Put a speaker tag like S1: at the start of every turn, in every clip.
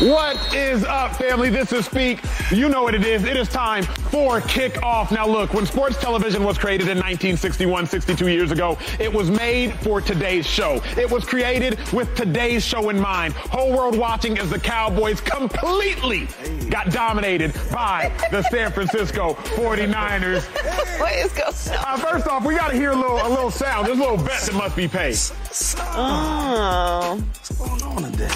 S1: What is up, family? This is Speak. You know what it is. It is time for kickoff. Now, look, when sports television was created in 1961, 62 years ago, it was made for today's show. It was created with today's show in mind. Whole world watching as the Cowboys completely got dominated by the San Francisco 49ers.
S2: What is going on?
S1: Uh, first off, we got to hear a little, a little sound. There's a little bet that must be paid.
S2: Oh.
S3: What's going on today?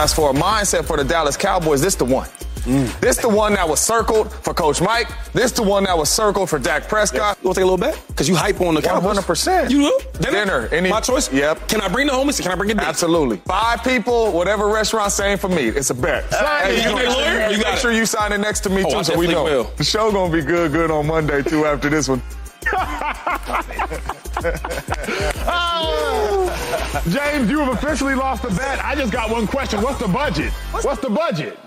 S3: As for a mindset for the Dallas Cowboys, this the one. Mm. This the one that was circled for Coach Mike. This the one that was circled for Dak Prescott.
S4: You want to take a little bet? Because you hype on the Cowboys.
S3: 100%.
S4: You do?
S3: Dinner. Any-
S4: My choice?
S3: Yep.
S4: Can I bring the homies? Can I bring a date?
S3: Absolutely. Five people, whatever restaurant, saying for me. It's a bet.
S1: Sign it.
S3: you
S1: You
S3: make sure,
S4: lawyer?
S3: you,
S4: You got
S3: make
S4: it.
S3: sure you sign it next to me
S4: Oh,
S3: too, so we know.
S4: will.
S3: The show gonna be good, good on Monday too. After this one.
S1: James, you have officially lost the bet. I just got one question. What's the budget? What's the budget?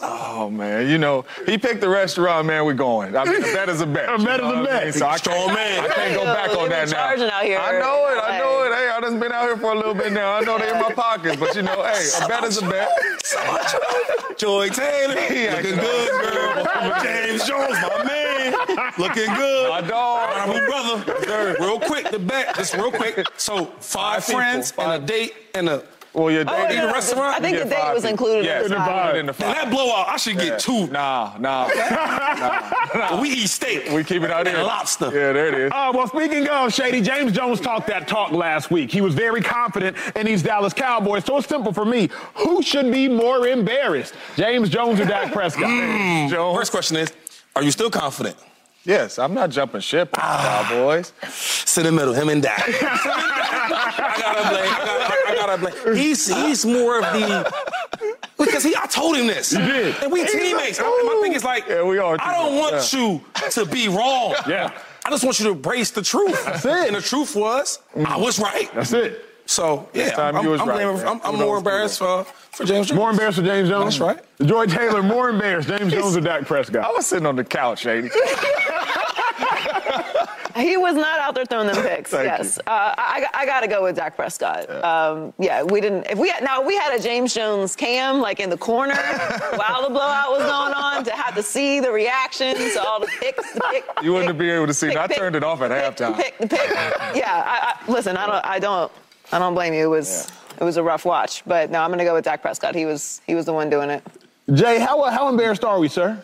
S3: Oh man, you know he picked the restaurant. Man, We're going. I mean, a bet is a bet.
S1: A bet is a
S3: what I
S1: bet.
S3: mean? So I
S4: Strong
S3: can't,
S4: man.
S3: I can't go back on that now.
S2: charging out here.
S3: I know it. I know it. Hey, I just been out here for a little bit now. I know they're in my pockets, but you know, hey, a bet is a bet.
S4: Joy Taylor.
S3: Yeah,
S4: looking
S3: you
S4: good, girl. James Jones, my man. Looking good.
S3: My dog.
S4: Honorable brother. Real quick, the bet, just real quick. So, five,
S3: Five people,
S4: friends
S3: five-
S4: and a date and a.
S3: Well, your
S2: Oh,
S3: date.
S4: in the restaurant?
S2: I think the date was included
S3: Yes,
S2: in the
S1: in the
S2: five.
S3: in the
S4: Now,
S3: five.
S4: that blowout, I should get two.
S3: Nah, nah.
S4: We eat steak.
S3: We keep it out
S4: and
S3: here.
S4: lobster.
S3: Yeah, there it is.
S1: Uh, well, speaking of Shady, James Jones talked that talk last week. He was very confident in these Dallas Cowboys. So it's simple for me. Who should be more embarrassed, James Jones or Dak Prescott?
S3: Mm. Jones.
S4: First question is Are you still confident?
S3: Yes, I'm not jumping ship on the Cowboys.
S4: Sit in the middle, him and Dak. I gotta blame. I gotta, I gotta blame. He's he's more of the because he. I told him this. You
S1: did.
S4: And we teammates. And my thing is like,
S3: Yeah, we are
S4: I don't want you to be wrong.
S1: Yeah.
S4: I just want you to embrace the truth. That's
S1: it.
S4: And the truth was, I was right.
S1: That's it.
S4: So yeah,
S3: time
S4: I'm,
S3: you was
S4: I'm,
S3: right,
S4: blaming- I'm, I'm more embarrassed for, for James Jones.
S1: More embarrassed for James Jones?
S4: That's right.
S1: Joy Taylor, more embarrassed, James Jones or Dak Prescott?
S3: I was sitting on the couch, Shady.
S2: He was not out there throwing them picks. Yes, uh, I, I got to go with Dak Prescott. Yeah. Um, yeah, we didn't. If we had now, we had a James Jones cam like in the corner while the blowout was going on to have to see the reaction to all the picks. The pick,
S3: You wouldn't
S2: pick,
S3: be able to see.
S2: pick,
S3: I turned it off at
S2: pick,
S3: halftime.
S2: Pick, the pick. Yeah, I, I, listen, I don't, I don't, I don't blame you. It was, it was a rough watch, but no, I'm going to go with Dak Prescott. He was, he was the one doing it.
S1: Jay, how, how embarrassed are we, sir?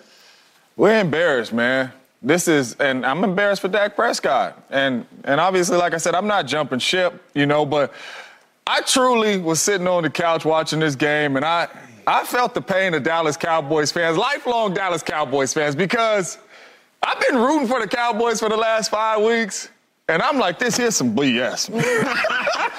S3: We're embarrassed, man. This is, and I'm embarrassed for Dak Prescott. And and obviously, like I said, I'm not jumping ship, you know, but I truly was sitting on the couch watching this game, and I I felt the pain of Dallas Cowboys fans, lifelong Dallas Cowboys fans, because I've been rooting for the Cowboys for the last five weeks. And I'm like, this here's some BS.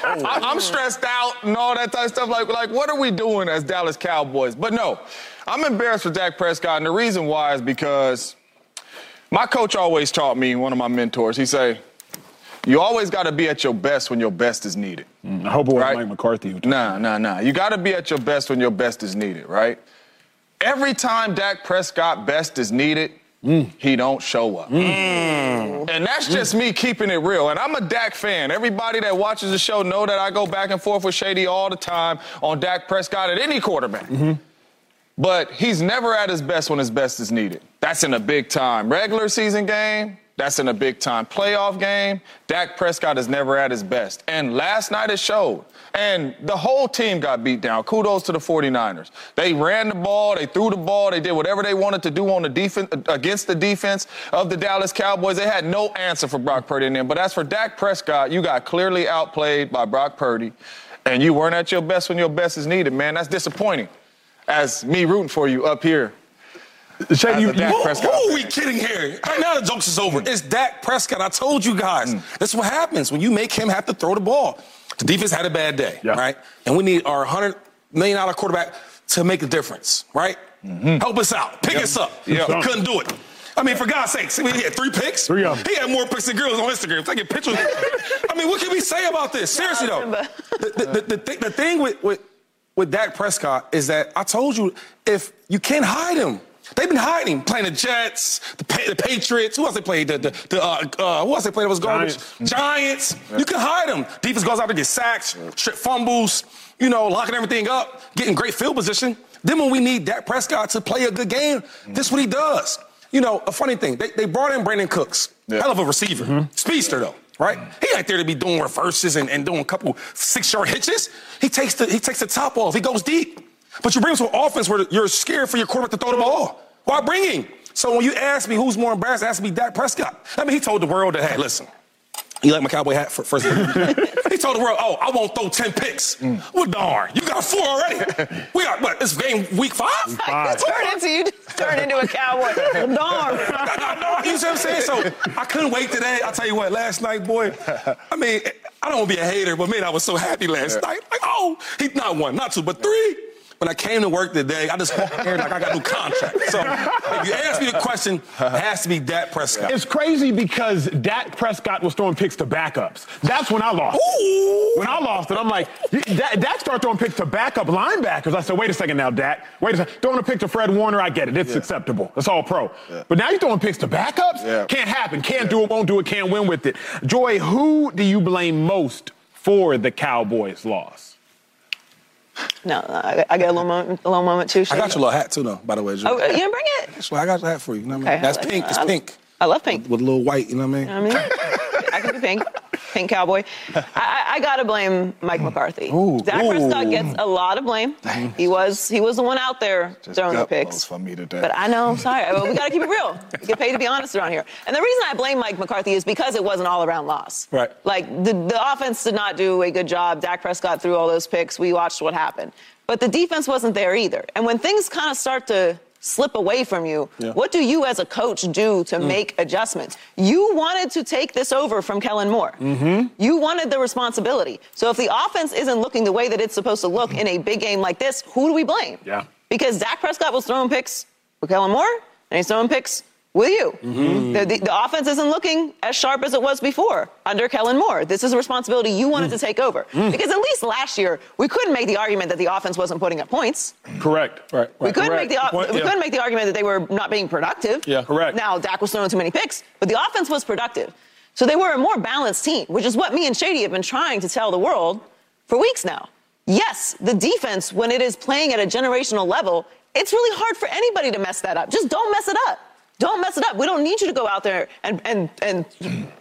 S3: I, I'm stressed out and all that type of stuff. Like, like, what are we doing as Dallas Cowboys? But no, I'm embarrassed for Dak Prescott, and the reason why is because my coach always taught me, one of my mentors, he say, you always got to be at your best when your best is needed.
S1: Mm, I hope it was
S3: Right.
S1: Mike McCarthy.
S3: Nah, nah, nah. You got to be at your best when your best is needed, right? Every time Dak Prescott best is needed, mm. he don't show up. Mm. And that's just me keeping it real. And I'm a Dak fan. Everybody that watches the show know that I go back and forth with Shady all the time on Dak Prescott at any quarterback. Mm-hmm. But he's never at his best when his best is needed. That's in a big time regular season game. that's in a big time playoff game, Dak Prescott is never at his best. And last night it showed. And the whole team got beat down. Kudos to the 49ers. They ran the ball, they threw the ball, they did whatever they wanted to do on the defense against the defense of the Dallas Cowboys. They had no answer for Brock Purdy in there. But as for Dak Prescott, you got clearly outplayed by Brock Purdy, and you weren't at your best when your best is needed, man. That's disappointing. As me rooting for you up here
S1: Shay,
S3: As
S1: you,
S3: Dak
S1: you-
S3: Prescott
S4: Who are we kidding here? Right now, the jokes is over. It's Dak Prescott. I told you guys.
S1: Mm.
S4: That's what happens when you make him have to throw the ball. The defense had a bad day,
S1: Yeah.
S4: right? And we need our $100 million quarterback to make a difference, right? Help us out. Pick us up.
S3: Mm-hmm. Yep.
S4: We couldn't do it. I mean, for God's sakes, I mean, he had three picks.
S1: Three of 'em.
S4: He had more picks than girls on Instagram taking pictures. I mean, what can we say about this? Seriously, though. The, the, the, the, thing, the thing with, with, with Dak Prescott is that I told you, if you can't hide him, they've been hiding, playing the Jets, the, the Patriots. Who else they played? The, the, the, uh, uh, who else they played that was garbage?
S1: Giants.
S4: Giants. You can hide them. Defense goes out to get sacks, strip fumbles, you know, locking everything up, getting great field position. Then when we need Dak Prescott to play a good game, this is what he does. You know, a funny thing, they, they brought in Brandin Cooks.
S3: Yeah.
S4: Hell of a receiver. Speedster, though, right? He ain't there to be doing reverses and, and doing a couple six-yard hitches. He takes, the, he takes the top off. He goes deep. But you bring him to an offense where you're scared for your quarterback to throw the ball. Why bring him? So when you ask me who's more embarrassed, ask me Dak Prescott. I mean, he told the world that, hey, listen, you like my cowboy hat for first? he told the world, "Oh, I won't throw ten picks." Mm. Well, darn, you got four already. we got what? This game week five.
S2: I could turn into you turn into a cowboy. Well, darn.
S4: you see what I'm saying? So I couldn't wait today. I'll tell you what, last night, boy, I mean, I don't want to be a hater, but man, I was so happy last night. Like, oh, he not one, not two, but three. When I came to work today, I just walked in there like I got a new contract. So if you ask me the question, it has to be Dak Prescott.
S1: It's crazy because Dak Prescott was throwing picks to backups. That's when I lost.
S4: Ooh.
S1: When I lost it, I'm like, Dak, Dak started throwing picks to backup linebackers. I said, wait a second now, Dak. Wait a second. Throwing a pick to Fred Warner, I get it. It's acceptable. That's all pro. But now you're throwing picks to backups?
S3: Yeah.
S1: Can't happen. Can't do it, won't do it, can't win with it. Joy, who do you blame most for the Cowboys' loss?
S2: No, I, I get a little moment, a little moment too.
S4: I got your little hat too, though, by the way, Joe.
S2: Oh, you didn't bring it?
S4: That's why I got your hat for you. You know what I mean?
S2: Okay,
S4: That's
S2: I like
S4: pink. It's
S2: I-
S4: pink.
S2: I love pink.
S4: With a little white, you know what I mean?
S2: I mean, I can be pink. Pink cowboy. I, I, gotta blame Mike McCarthy.
S4: Ooh,
S2: Dak
S4: ooh.
S2: Prescott gets a lot of blame. He was he was the one out there throwing the picks.
S3: for me today.
S2: But I know, I'm sorry, well, we gotta keep it real. We get paid to be honest around here. And the reason I blame Mike McCarthy is because it was an all-around loss.
S4: Right.
S2: Like the, the offense did not do a good job. Dak Prescott threw all those picks. We watched what happened. But the defense wasn't there either. And when things kind of start to slip away from you,
S4: Yeah.
S2: what do you as a coach do to mm. make adjustments? You wanted to take this over from Kellen Moore. Mm-hmm. You wanted the responsibility. So if the offense isn't looking the way that it's supposed to look in a big game like this, who do we blame?
S1: Yeah.
S2: Because Dak Prescott was throwing picks with Kellen Moore, and he's throwing picks with you. Mm-hmm. The, the, the offense isn't looking as sharp as it was before under Kellen Moore. This is a responsibility you wanted to mm. take over. Mm. Because at least last year, we couldn't make the argument that the offense wasn't putting up points.
S1: Correct.
S4: Right,
S2: We couldn't
S1: Correct.
S2: make the
S1: Good point,
S2: we
S1: yeah.
S2: couldn't make the argument that they were not being productive.
S4: Yeah.
S1: Correct.
S2: Now Dak was throwing too many picks, but the offense was productive. So they were a more balanced team, which is what me and Shady have been trying to tell the world for weeks now. Yes, the defense, when it is playing at a generational level, it's really hard for anybody to mess that up. Just don't mess it up. Don't mess it up. We don't need you to go out there and, and, and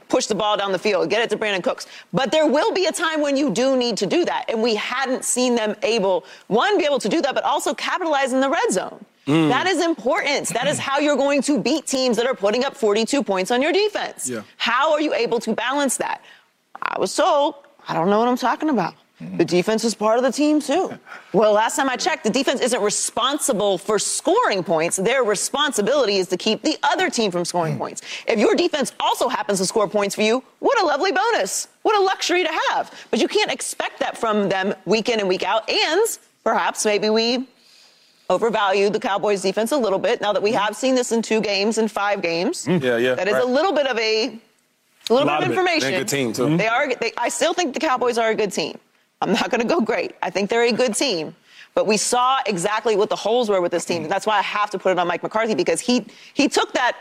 S2: push the ball down the field, get it to Brandin Cooks. But there will be a time when you do need to do that. And we hadn't seen them able, one, be able to do that, but also capitalize in the red zone. Mm. That is important. That is how you're going to beat teams that are putting up 42 points on your defense.
S4: Yeah.
S2: How are you able to balance that? I was told, I don't know what I'm talking about. The defense is part of the team too. Well, last time I checked, the defense isn't responsible for scoring points. Their responsibility is to keep the other team from scoring hmm. points. If your defense also happens to score points for you, what a lovely bonus. What a luxury to have. But you can't expect that from them week in and week out. And perhaps maybe we overvalue the Cowboys defense a little bit now that we hmm. have seen this in two games and five games. Hmm.
S4: Yeah, yeah,
S2: That is
S4: right.
S2: a little bit of a a little
S1: Lot
S2: bit of
S1: of it.
S2: information.
S4: They're a good team, too.
S2: They are. They, I still think the Cowboys are a good team. I'm not going to go great. I think they're a good team. But we saw exactly what the holes were with this team. And that's why I have to put it on Mike McCarthy because he he took that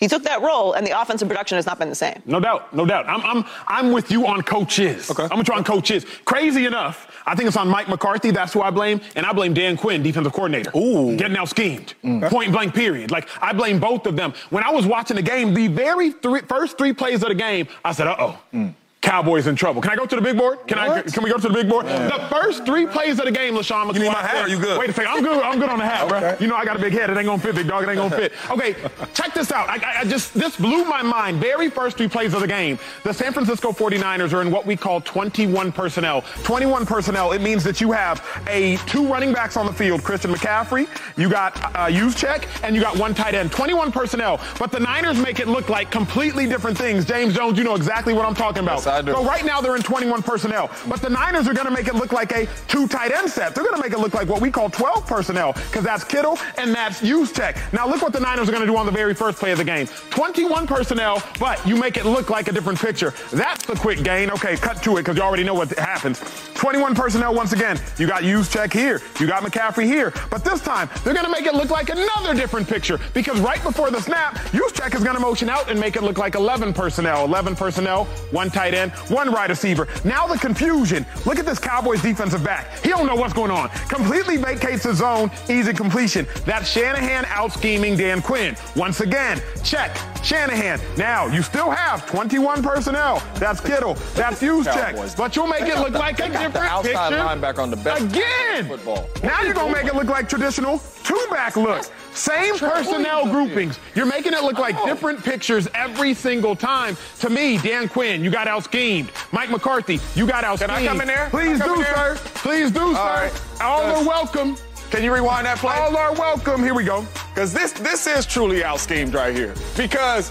S2: He took that role, and the offensive production has not been the same.
S1: No doubt, no doubt. I'm, I'm, I'm with you on coaches.
S4: Okay.
S1: I'm with you on coaches. Crazy enough, I think it's on Mike McCarthy. That's who I blame, and I blame Dan Quinn, defensive coordinator.
S4: Ooh.
S1: getting out schemed, point blank. Period. Like I blame both of them. When I was watching the game, the very three, first three plays of the game, I said, "Uh oh." Cowboys in trouble. Can I go to the big board? Can I? Can we go to the big board? The first three plays of the game, LeSean McCoy.
S4: You need my hat or you good?
S1: Wait a second. I'm good. I'm good on the hat, bro. You know I got a big head. It ain't gonna fit, big dog. It ain't gonna fit. Okay, check this out. I, I- I just this blew my mind. Very first three plays of the game, the San Francisco 49ers are in what we call 21 personnel. 21 personnel. It means that you have a two running backs on the field, Christian McCaffrey. You got uh, check, and you got one tight end. 21 personnel. But the Niners make it look like completely different things. James Jones, you know exactly what I'm talking about. So right now they're in 21 personnel, but the Niners are going to make it look like a two tight end set. They're going to make it look like what we call 12 personnel because that's Kittle and that's Tech. Now look what the Niners are going to do on the very first play of the game. 21 personnel, but you make it look like a different picture. That's the quick gain. Okay, cut to it because you already know what happens. 21 personnel once again. You got Tech here. You got McCaffrey here. But this time they're going to make it look like another different picture because right before the snap, Tech is going to motion out and make it look like 11 personnel. 11 personnel, one tight end, one wide receiver. Now the confusion. Look at this Cowboys defensive back. He don't know what's going on. Completely vacates the zone, easy completion. That's Shanahan out scheming Dan Quinn. Once again, check. Shanahan. Now you still have 21 personnel. That's Kittle. That's check. But you'll make it look like a
S3: They got the
S1: different
S3: outside
S1: picture.
S3: linebacker on the best
S1: Again.
S3: football.
S1: Now you're gonna make it look like traditional two-back look. Same personnel groupings. You're making it look like oh. different pictures every single time. To me, Dan Quinn, you got out schemed. Mike McCarthy, you got out schemed.
S3: Can I come in there?
S1: Please
S3: Can I come
S1: do,
S3: there?
S1: sir. Please do, sir.
S3: right.
S1: All are welcome.
S3: Can you rewind that play?
S1: All are welcome. Here we go.
S3: Because this this is truly out schemed right here. Because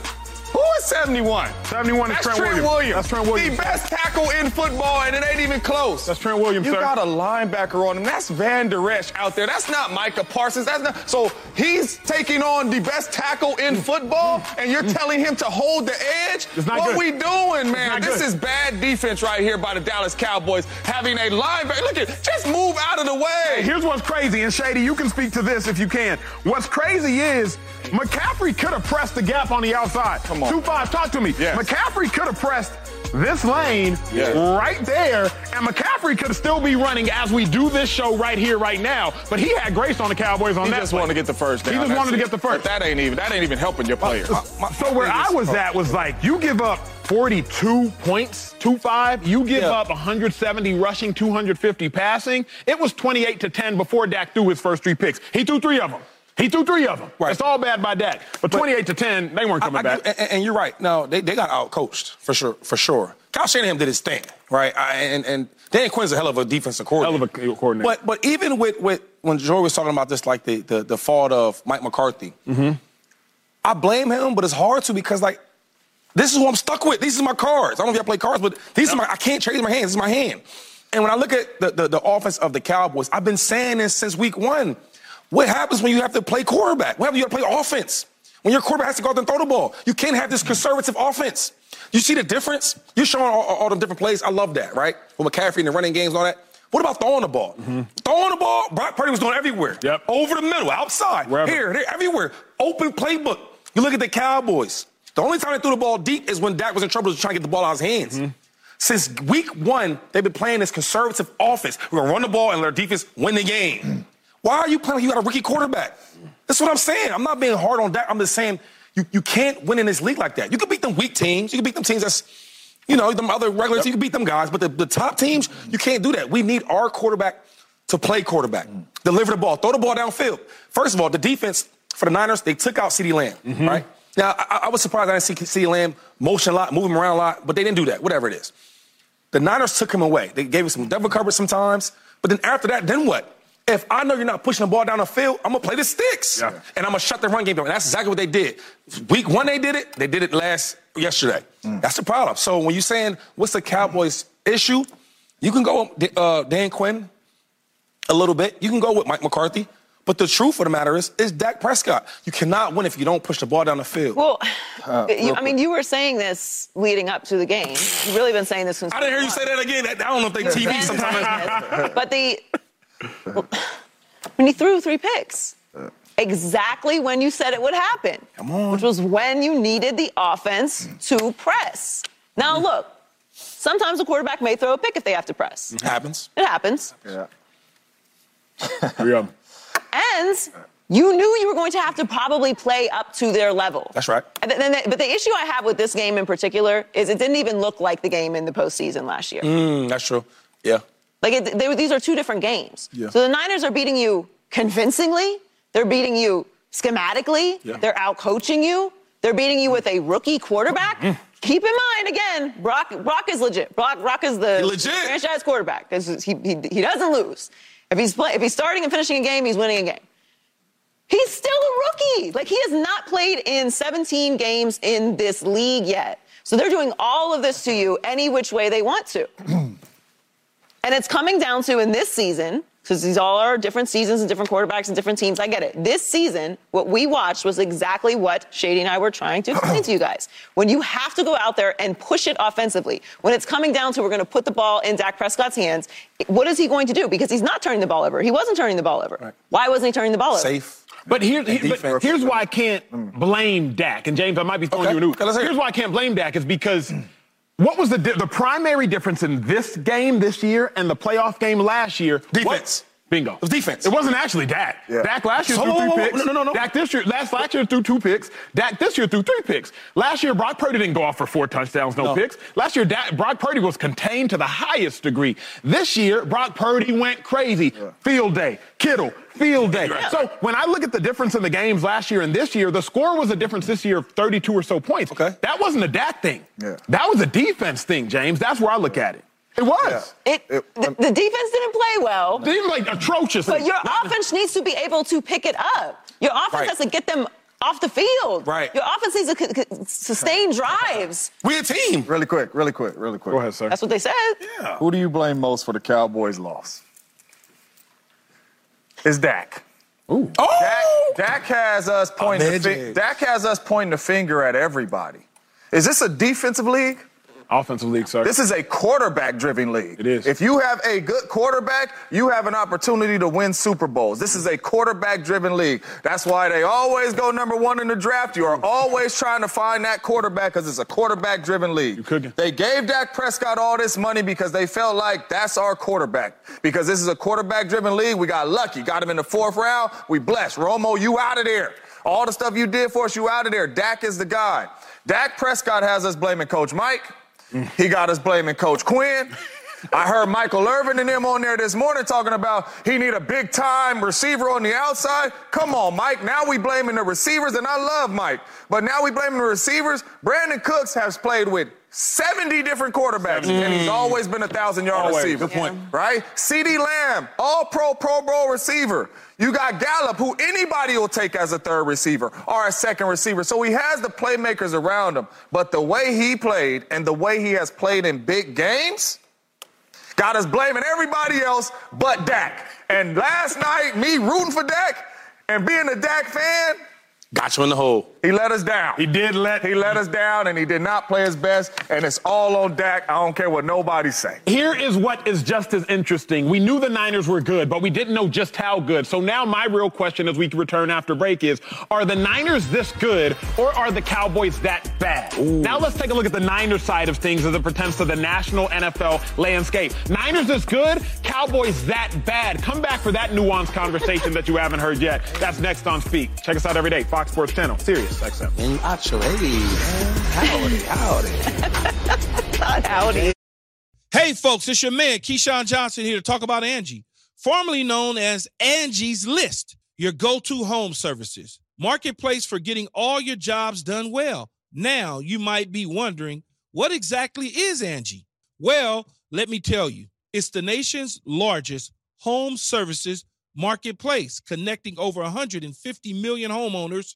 S3: who is 71?
S1: 71 is Trent,
S3: Trent
S1: Williams.
S3: Williams.
S1: That's Trent Williams.
S3: The best tackle in football, and it ain't even close.
S1: That's Trent Williams,
S3: You
S1: sir.
S3: got a linebacker on him. That's Vander Esch out there. That's not Micah Parsons. That's not. So he's taking on the best tackle in football, and you're telling him to hold the edge.
S1: It's not
S3: what
S1: good.
S3: we doing, man? This
S1: good.
S3: is bad defense right here by the Dallas Cowboys. Having a linebacker. Look at, just move out of the way.
S1: Here's what's crazy, and Shady, you can speak to this if you can. What's crazy is McCaffrey could have pressed the gap on the outside.
S3: Come on.
S1: Two five, talk to me.
S3: Yes.
S1: McCaffrey could have pressed this lane
S3: Yes.
S1: right there, and McCaffrey could still be running as we do this show right here, right now. But he had grace on the Cowboys on
S3: He
S1: that.
S3: He just
S1: play.
S3: wanted to get the first down.
S1: He just
S3: That's
S1: wanted to get the first.
S3: But that ain't even that ain't even helping your player.
S1: So where I was at was like, you give up 42 points, 2-5. You give
S4: Yeah.
S1: up 170 rushing, 250 passing. It was 28 to 10 before Dak threw his first three picks. He threw three of them. He threw three of them.
S4: Right.
S1: It's all bad by Dak. But 28 to 10, they weren't coming
S4: I- I-
S1: back.
S4: and, and you're right. No, they, they got outcoached for sure. For sure. Kyle Shanahan did his thing, right? I, and and Dan Quinn's a hell of a defensive coordinator.
S1: Hell of a coordinator.
S4: But but even with with when Joey was talking about this, like the the, the fault of Mike McCarthy,
S1: Mm-hmm.
S4: I blame him, but it's hard to because like this is who I'm stuck with. These are my cards. I don't know if y'all play cards, but these are my I can't trade my hands. This is my hand. And when I look at the, the the offense of the Cowboys, I've been saying this since week one. What happens when you have to play quarterback? What happens when you have to play offense? When your quarterback has to go out and throw the ball, you can't have this conservative offense. You see the difference? You're showing all, all, all them different plays. I love that, right? With McCaffrey and the running games and all that. What about throwing the ball? Mm-hmm. Throwing the ball, Brock Purdy was doing everywhere.
S1: Yep.
S4: Over the middle, outside,
S1: Wherever.
S4: here, there, everywhere. Open playbook. You look at the Cowboys. The only time they threw the ball deep is when Dak was in trouble trying to get the ball out of his hands. Mm-hmm. Since week one, they've been playing this conservative offense. We're gonna run the ball and let our defense win the game. Why are you playing like you got a rookie quarterback? That's what I'm saying. I'm not being hard on Dak. I'm just saying you, you can't win in this league like that. You can beat them weak teams. You can beat them teams that's, you know, them other regular teams. You can beat them guys. But the, the top teams, you can't do that. We need our quarterback to play quarterback, mm. deliver the ball, throw the ball downfield. First of all, the defense for the Niners, they took out CeeDee Lamb, mm-hmm. right? Now, I, I was surprised I didn't see CeeDee Lamb motion a lot, move him around a lot, but they didn't do that, whatever it is. The Niners took him away. They gave him some double coverage sometimes. But then after that, then what? If I know you're not pushing the ball down the field, I'm gonna play the sticks.
S1: Yeah.
S4: And I'm gonna shut the run game down. And that's exactly what they did. Week one, they did it. They did it last yesterday. That's the problem. So when you're saying what's the Cowboys' issue, you can go uh, Dan Quinn a little bit. You can go with Mike McCarthy. But the truth of the matter is, is Dak Prescott. You cannot win if you don't push the ball down the field.
S2: Well, you, I mean, you were saying this leading up to the game. You've really been saying this since.
S4: I didn't hear you say that again. I don't know if they TV sometimes.
S2: but the when he threw three picks, exactly when you said it would happen.
S4: Come on.
S2: Which was when you needed the offense to press. Now, look, sometimes a quarterback may throw a pick if they have to press.
S4: It happens.
S2: It happens.
S3: Yeah.
S1: Yeah.
S2: And you knew you were going to have to probably play up to their level.
S4: That's right.
S2: And then, but the issue I have with this game in particular is it didn't even look like the game in the postseason last year.
S4: Mm, that's true. Yeah.
S2: Like it, they, these are two different games.
S4: Yeah.
S2: So the Niners are beating you convincingly. They're beating you schematically.
S4: Yeah.
S2: They're out coaching you. They're beating you with a rookie quarterback.
S4: Mm.
S2: Keep in mind again, Brock, Brock is legit. Brock, Brock is the
S4: He legit.
S2: franchise quarterback. 'cause He, he, he doesn't lose. If he's play, if he's starting and finishing a game, he's winning a game. He's still a rookie. Like he has not played in 17 games in this league yet. So they're doing all of this to you any which way they want to. And it's coming down to in this season, because these all are different seasons and different quarterbacks and different teams. I get it. This season, what we watched was exactly what Shady and I were trying to explain to you guys. When you have to go out there and push it offensively, when it's coming down to we're going to put the ball in Dak Prescott's hands, what is he going to do? Because he's not turning the ball over. He wasn't turning the ball over. Why wasn't he turning the ball over?
S4: Safe.
S1: But, here, he- but here's why I can't mm. blame Dak. And James, I might be throwing
S4: Okay.
S1: you a new.
S4: Okay, let's hear it.
S1: Here's why I can't blame Dak is because what was the the primary difference in this game this year and the playoff game last year? What-
S4: Defense.
S1: Bingo.
S4: It was defense.
S1: It wasn't actually Dak.
S3: Yeah.
S1: Dak last year
S4: So-
S1: threw three
S4: whoa, whoa,
S1: picks.
S4: no, no, no, no.
S1: Dak this year, last last year threw two picks. Dak this year threw three picks. Last year, Brock Purdy didn't go off for four touchdowns, no,
S4: No.
S1: picks. Last year, Dak, Brock Purdy was contained to the highest degree. This year, Brock Purdy went crazy. Field day, Kittle, field day.
S4: Right.
S1: So when I look at the difference in the games last year and this year, the score was a difference this year of 32 or so points.
S4: Okay.
S1: That wasn't a Dak thing.
S3: Yeah.
S1: That was a defense thing, James. That's where I look at it. It was.
S2: It,
S3: It-
S2: the, um, the defense didn't play well.
S1: They were like atrocious.
S2: But your offense needs to be able to pick it up. Your offense
S4: Right.
S2: has to get them off the field.
S4: Right.
S2: Your offense needs to c- c- sustain drives.
S4: We a team.
S3: Really quick, really quick, really quick.
S1: Go ahead, sir.
S2: That's what they said. Yeah.
S3: Who do you blame most for the Cowboys' loss? It's Dak. Ooh.
S4: Oh!
S3: Dak, Dak has us pointing. The fi- Dak has us pointing the finger at everybody. Is this a defensive league?
S1: Offensive league, sir.
S3: This is a quarterback-driven league.
S1: It is.
S3: If you have a good quarterback, you have an opportunity to win Super Bowls. This is a quarterback-driven league. That's why they always go number one in the draft. You are mm. always trying to find that quarterback because it's a quarterback-driven league.
S1: You couldn't.
S3: They gave Dak Prescott all this money because they felt like that's our quarterback. Because this is a quarterback-driven league. We got lucky. Got him in the fourth round. We blessed. Romo, you out of there. All the stuff you did for us, you out of there. Dak is the guy. Dak Prescott has us blaming Coach Mike. He got us blaming Coach Quinn. I heard Michael Irvin and them on there this morning talking about he need a big time receiver on the outside. Come on, Mike. Now we blaming the receivers, and I love Mike. But now we blaming the receivers. Brandin Cooks has played with 70 different quarterbacks, and he's mm. always been a thousand yard
S1: Always.
S3: receiver.
S1: Good point.
S3: Right? CeeDee Lamb, all pro, pro bowl receiver. You got Gallup, who anybody will take as a third receiver or a second receiver. So he has the playmakers around him. But the way he played and the way he has played in big games, got us blaming everybody else but Dak. And last night, me rooting for Dak and being a Dak fan,
S4: Got you in the hole.
S3: He let us down.
S1: he did let
S3: He let us down and he did not play his best. And it's all on Dak. I don't care what nobody say.
S1: Here is what is just as interesting. We knew the Niners were good, but we didn't know just how good. So now my real question as we return after break is, are the Niners this good or are the Cowboys that bad? Now let's take a look at the Niners side of things as it pertains to the national NFL landscape. Niners is good, Cowboys that bad. Come back for that nuanced conversation that you haven't heard yet. That's next on Speak. Check us out every day, Fox Sports Channel, Sirius XM.
S4: And Acho, hey, man. Howdy, howdy.
S2: Howdy.
S5: Hey, folks, it's your man, Keyshawn Johnson, here to talk about Angie, formerly known as Angie's List, your go to home services. Marketplace for getting all your jobs done well. Now, you might be wondering, what exactly is Angie? Well, let me tell you, it's the nation's largest home services marketplace, connecting over 150 million homeowners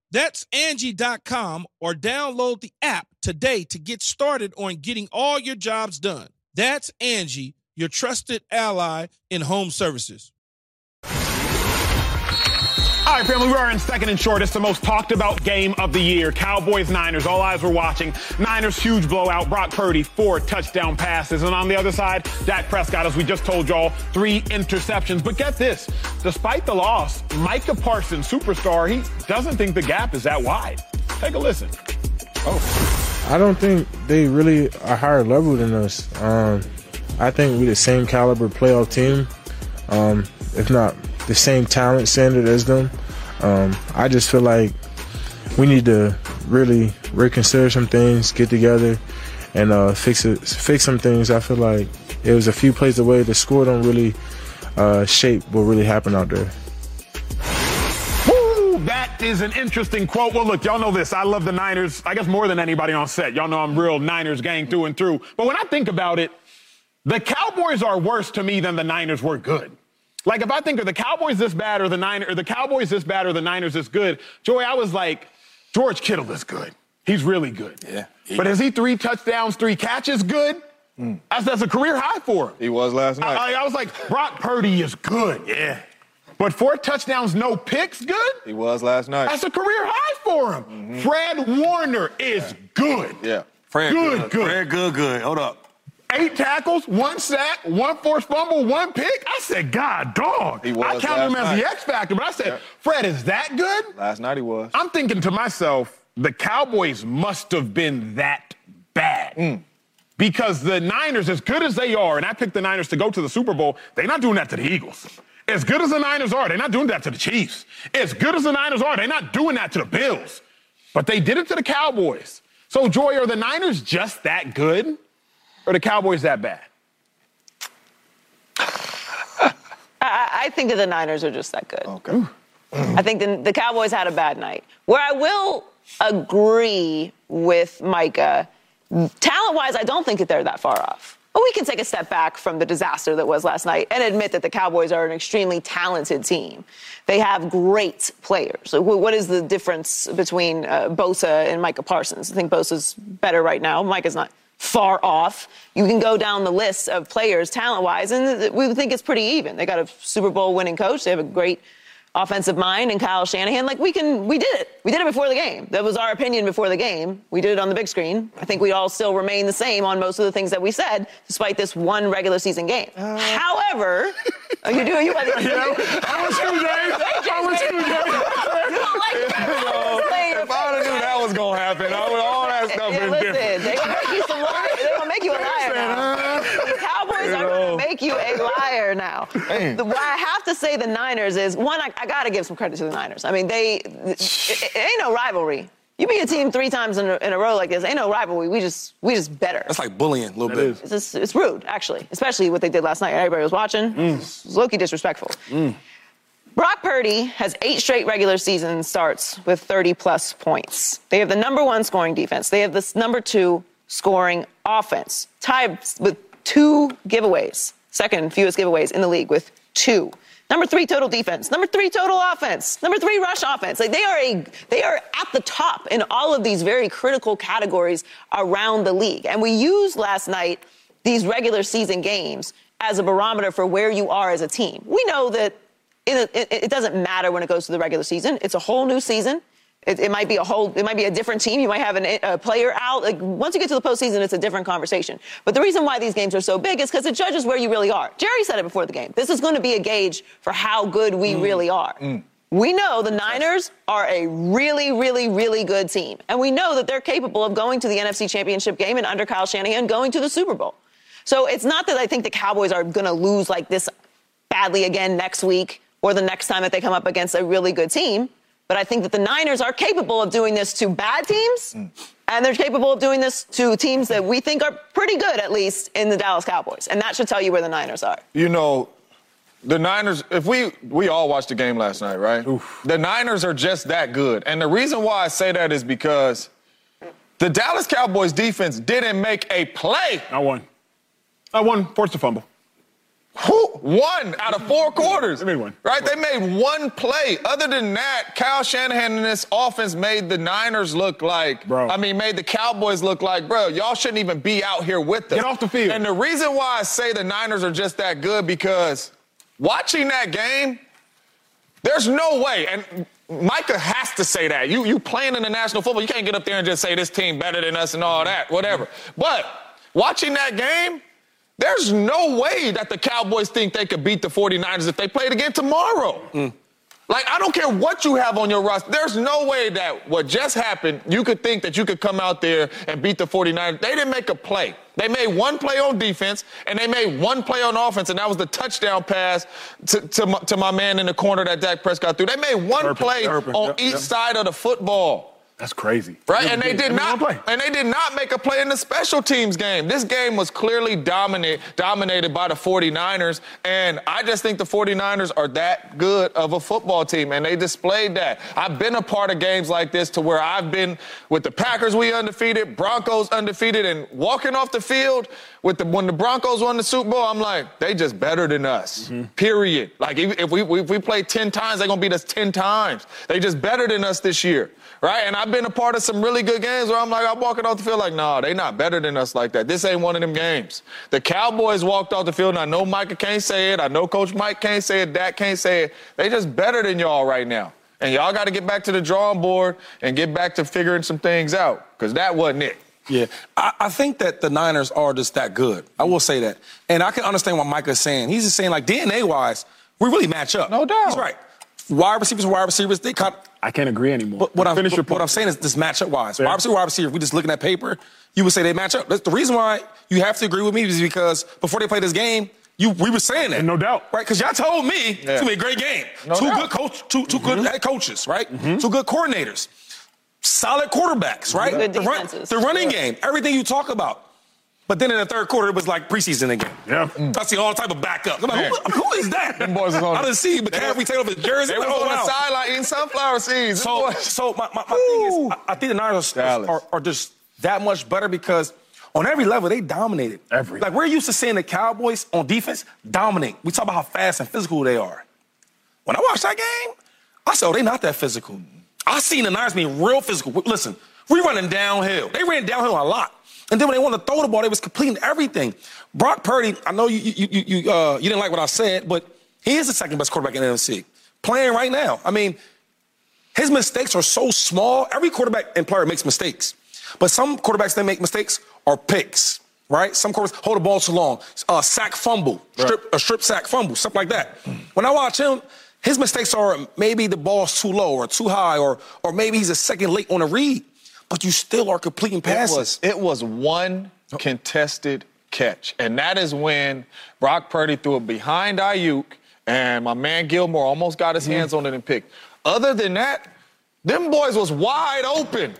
S5: That's Angie.com or download the app today to get started on getting all your jobs done. That's Angie, your trusted ally in home services.
S1: All right, family, we are in second and short. It's the most talked about game of the year. Cowboys, Niners. All eyes were watching. Niners, huge blowout. Brock Purdy, four touchdown passes. And on the other side, Dak Prescott, as we just told y'all, three interceptions. But get this despite the loss, Micah Parsons, superstar, he doesn't think the gap is that wide. Take a listen.
S6: Oh. I don't think they really are higher level than us. Um, I think we're the same caliber playoff team, um, if not the same talent standard as them. Um, I just feel like we need to really reconsider some things, get together, and uh, fix it, fix some things. I feel like it was a few plays away. The score don't really uh, shape what really happened out there.
S1: That is an interesting quote. Well, look, y'all know this. I love the Niners, I guess more than anybody on set. Y'all know I'm real Niners gang through and through. But when I think about it, the Cowboys are worse to me than the Niners were good. Like if I think of the Cowboys this bad or the Niners or the Cowboys this bad or the Niners this good, Joey, I was like, George Kittle is good. He's really good.
S4: Yeah.
S1: But is he three touchdowns, three catches good?
S3: Hmm.
S1: That's, that's a career high for him.
S3: He was last night.
S1: I, I was like, Brock Purdy is good.
S4: Yeah.
S1: But four touchdowns, no picks, good?
S3: he was last night.
S1: That's a career high for him. Fred Warner is good.
S3: yeah.
S4: Fred
S1: Good,
S4: good,
S1: good.
S4: Fred good, good. Hold up.
S1: Eight tackles, one sack, one forced fumble, one pick. I said, God, dog.
S3: He was
S1: I counted him as the. X factor, but I said,
S3: Yeah.
S1: Fred, is that good?
S3: Last night he was.
S1: I'm thinking to myself, the Cowboys must have been that bad.
S3: Mm.
S1: Because the Niners, as good as they are, and I picked the Niners to go to the Super Bowl, they're not doing that to the Eagles. As good as the Niners are, they're not doing that to the Chiefs. As good as the Niners are, they're not doing that to the Bills. But they did it to the Cowboys. So, Joy, are the Niners just that good? Or the Cowboys that bad?
S2: I, I think that the Niners are just that good.
S3: Okay.
S2: I think the, the Cowboys had a bad night. Where I will agree with Micah, talent wise, I don't think that they're that far off. But we can take a step back from the disaster that was last night and admit that the Cowboys are an extremely talented team. They have great players. What is the difference between uh, Bosa and Micah Parsons? I think Bosa's better right now. Micah's not far off. You can go down the list of players talent wise, and we think it's pretty even. They got a Super Bowl winning coach. They have a great offensive mind and Kyle Shanahan. Like we can, we did it. We did it before the game. That was our opinion before the game. We did it on the big screen. I think we all still remain the same on most of the things that we said, despite this one regular season game. Uh, However, oh, you do you.
S1: You know? How was you, James? How was you?
S2: You don't like
S3: If I would have knew that was gonna happen, I would all that stuff
S2: Yeah,
S3: been
S2: listen,
S3: different.
S2: they're gonna make you some liar. They're gonna make you a liar now. The Cowboys are gonna make you a liar now. The, why I have to say the Niners is one. I, I gotta give some credit to the Niners. I mean, they it, it ain't no rivalry. You beat a team three times in a, in a row like this, ain't no rivalry. We just we just better.
S4: That's like bullying a little
S1: That
S4: bit.
S1: is.
S2: It's, just, it's rude, actually, especially what they did last night. Everybody was watching. Mm. It's low-key disrespectful. Mm. Brock Purdy has eight straight regular season starts with 30 plus points. They have the number one scoring defense. They have this number two scoring offense, tied with two giveaways, second fewest giveaways in the league with two. Number three total defense. Number three total offense. Number three rush offense. Like they are a they are at the top in all of these very critical categories around the league. And we used last night these regular season games as a barometer for where you are as a team. We know that it, it, it doesn't matter when it goes to the regular season. It's a whole new season. It, it might be a whole, it might be a different team. You might have an, a player out. Like once you get to the postseason, it's a different conversation. But the reason why these games are so big is because it judges where you really are. Jerry said it before the game. This is going to be a gauge for how good we mm. really are. Mm. We know the Niners are a really, really, really good team. And we know that they're capable of going to the NFC Championship game and under Kyle Shanahan going to the Super Bowl. So it's not that I think the Cowboys are going to lose like this badly again next week or the next time that they come up against a really good team. But I think that the Niners are capable of doing this to bad teams. Mm. And they're capable of doing this to teams that we think are pretty good, at least in the Dallas Cowboys. And that should tell you where the Niners are.
S3: You know, the Niners, if we we all watched the game last night, right? The Niners are just that good. And the reason why I say that is because the Dallas Cowboys defense didn't make a play.
S1: I won. I won. Forced a fumble.
S3: Who one out of four quarters?
S1: They made one.
S3: Right? They made one play. Other than that, Kyle Shanahan and this offense made the Niners look like,
S1: Bro.
S3: I mean, made the Cowboys look like, bro, y'all shouldn't even be out here with us.
S1: Get off the field.
S3: And the reason why I say the Niners are just that good because watching that game, there's no way, and Micah has to say that. You you playing in the national football, you can't get up there and just say this team better than us and all that, whatever. But watching that game, there's no way that the Cowboys think they could beat the 49ers if they played again tomorrow. Mm. Like, I don't care what you have on your roster. There's no way that what just happened, you could think that you could come out there and beat the 49ers. They didn't make a play. They made one play on defense, and they made one play on offense, and that was the touchdown pass to, to, my, to my man in the corner that Dak Prescott threw. They made one
S1: Turpin,
S3: play
S1: Turpin,
S3: on
S1: yep,
S3: each
S1: yep.
S3: side of the football.
S1: That's crazy.
S3: Right, and they did not and they did not make a play in the special teams game. This game was clearly dominate, dominated by the 49ers, and I just think the 49ers are that good of a football team, and they displayed that. I've been a part of games like this to where I've been with the Packers, we undefeated, Broncos undefeated, and walking off the field with the when the Broncos won the Super Bowl, I'm like, they just better than us.
S1: Mm-hmm.
S3: Period. Like if if we if we play 10 times, they're gonna beat us 10 times. They just better than us this year. Right? And I've been a part of some really good games where I'm like, I'm walking off the field like, nah, they not better than us like that. This ain't one of them games. The Cowboys walked off the field, and I know Micah can't say it. I know Coach Mike can't say it. Dak can't say it. They just better than y'all right now. And y'all got to get back to the drawing board and get back to figuring some things out because that wasn't it.
S4: Yeah, I, I think that the Niners are just that good. I will say that, and I can understand what Micah's saying. He's just saying like DNA wise, we really match up.
S3: No doubt.
S4: He's right. Wide receivers, wide receivers, they kind.
S1: I can't agree anymore.
S4: But what I'm,
S1: Finish your
S4: what, what. I'm saying is this matchup wise,
S1: Yeah.
S4: wide receiver, wide receiver. If we just looking at paper, you would say they match up. That's the reason why you have to agree with me is because before they play this game, you we were saying that.
S1: No doubt.
S4: right? Because y'all told me it's
S3: Yeah.
S4: gonna be a great game.
S3: No
S4: two
S3: doubt.
S4: good coach, two two
S1: Mm-hmm.
S4: good head coaches, right? Two good coordinators, solid quarterbacks, right?
S2: Good
S4: the, run,
S2: defenses.
S4: the running game, everything you talk about. But then in the third quarter, it was like preseason again.
S1: Yeah. Mm.
S4: I see all type of backup. I'm like, who, who is that?
S3: Them boys was on-
S4: I didn't see McCaffrey take off his jersey.
S3: They was
S4: oh,
S3: on
S4: wow.
S3: the sideline eating sunflower seeds.
S4: So, so my, my, my thing is, I, I think the Niners are, are, are just that much better because on every level they dominated.
S1: Every.
S4: Like we're used to seeing the Cowboys on defense dominate. We talk about how fast and physical they are. When I watched that game, I said, oh, they not that physical. I seen the Niners being real physical. Listen, we running downhill. They ran downhill a lot. And then when they wanted to throw the ball, they was completing everything. Brock Purdy, I know you you you you, uh, you didn't like what I said, but he is the second best quarterback in the NFC. Playing right now. I mean, his mistakes are so small. Every quarterback and player makes mistakes. But some quarterbacks that make mistakes are picks, right? Some quarterbacks hold the ball too long, uh, sack fumble, strip, a strip sack fumble, something like that. When I watch him, his mistakes are maybe the ball's too low or too high, or or maybe he's a second late on a read, but you still are completing
S3: It
S4: passes.
S3: was, it was one contested catch. And that is when Brock Purdy threw it behind Aiyuk, and my man Gilmore almost got his mm-hmm. hands on it and picked. Other than that, them boys was wide open.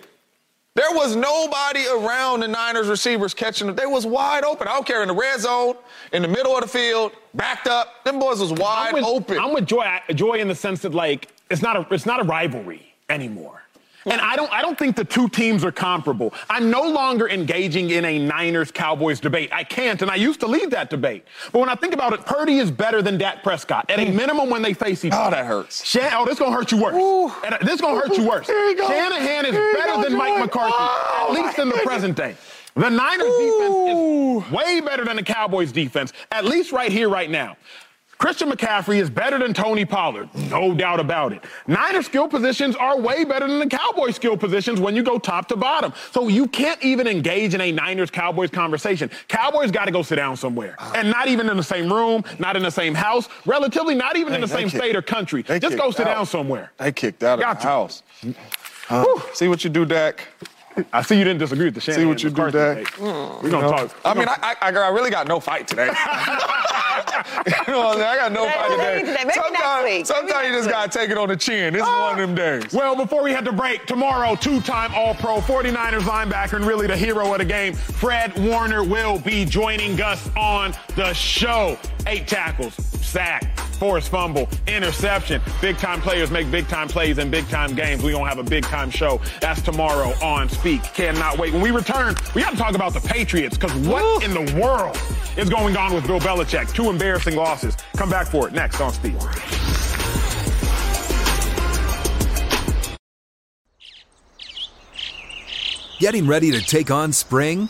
S3: There was nobody around the Niners receivers catching it. They was wide open. I don't care in the red zone, in the middle of the field, backed up. Them boys was wide
S1: I'm with,
S3: open.
S1: I'm with Joy. Joy in the sense that like it's not a it's not a rivalry anymore. And I don't I don't think the two teams are comparable. I'm no longer engaging in a Niners Cowboys debate. I can't, and I used to lead that debate. But when I think about it, Purdy is better than Dak Prescott at a minimum when they face each other.
S3: Oh, that hurts.
S1: Shan- oh, this gonna hurt you worse. And, uh, this gonna hurt you worse.
S3: Here you go.
S1: Shanahan is
S3: Here
S1: better than Mike McCarthy,
S3: Oh,
S1: at least in the present day. The Niners defense is way better than the Cowboys defense, at least right here, right now. Christian McCaffrey is better than Tony Pollard, no doubt about it. Niners skill positions are way better than the Cowboys skill positions when you go top to bottom. So you can't even engage in a Niners Cowboys conversation. Cowboys got to go sit down somewhere. And not even in the same room, not in the same house, relatively not even in the same state or country. Just go sit
S3: out.
S1: down somewhere.
S3: they kicked out of the house. Uh, see what you do, Dak.
S1: I see you didn't disagree with the Shanahan.
S3: See what you do,
S1: McCarthy
S3: Dak.
S1: debate. We're going to talk.
S3: I mean, I, I, I really got no fight today. you know, what I got no
S2: Today,
S3: fucking
S2: today,
S3: day.
S2: today. Maybe next
S3: Sometimes.
S2: Maybe
S3: sometimes you just
S2: week.
S3: gotta take it on the chin. This is one of them days.
S1: Well, before we head to break, tomorrow, two-time All-Pro 49ers linebacker and really the hero of the game, Fred Warner will be joining us on the show. Eight tackles, sack, forced fumble, interception. Big-time players make big-time plays in big-time games. We're going to have a big-time show. That's tomorrow on Speak. Cannot wait. When we return, we got to talk about the Patriots because what in the world is going on with Bill Belichick? Two embarrassing losses. Come back for it next on Speak.
S7: Getting ready to take on spring?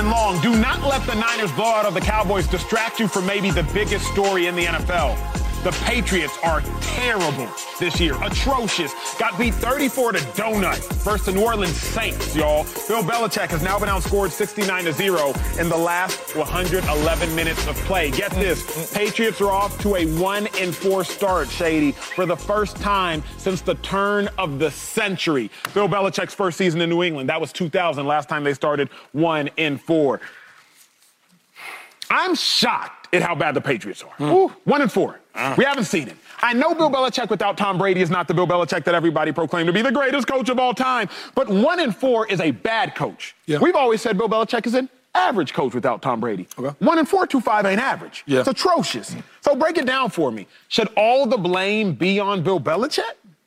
S1: And long. Do not let the Niners blowout of the Cowboys distract you from maybe the biggest story in the NFL. The Patriots are terrible this year. Atrocious. Got beat 34 to donut versus the New Orleans Saints, y'all. Bill Belichick has now been outscored 69 to 0 in the last 111 minutes of play. Get this. Patriots are off to a 1 in 4 start, Shady, for the first time since the turn of the century. Bill Belichick's first season in New England. That was 2000, last time they started 1 in 4. I'm shocked at how bad the Patriots are. Hmm. Ooh, one and 4 Uh-uh. We haven't seen it. I know Bill Belichick without Tom Brady is not the Bill Belichick that everybody proclaimed to be the greatest coach of all time. But one in four is a bad coach.
S4: Yeah.
S1: We've always said Bill Belichick is an average coach without Tom Brady.
S4: Okay.
S1: One and four, two five ain't average.
S4: Yeah.
S1: It's atrocious. So break it down for me. Should all the blame be on Bill Belichick?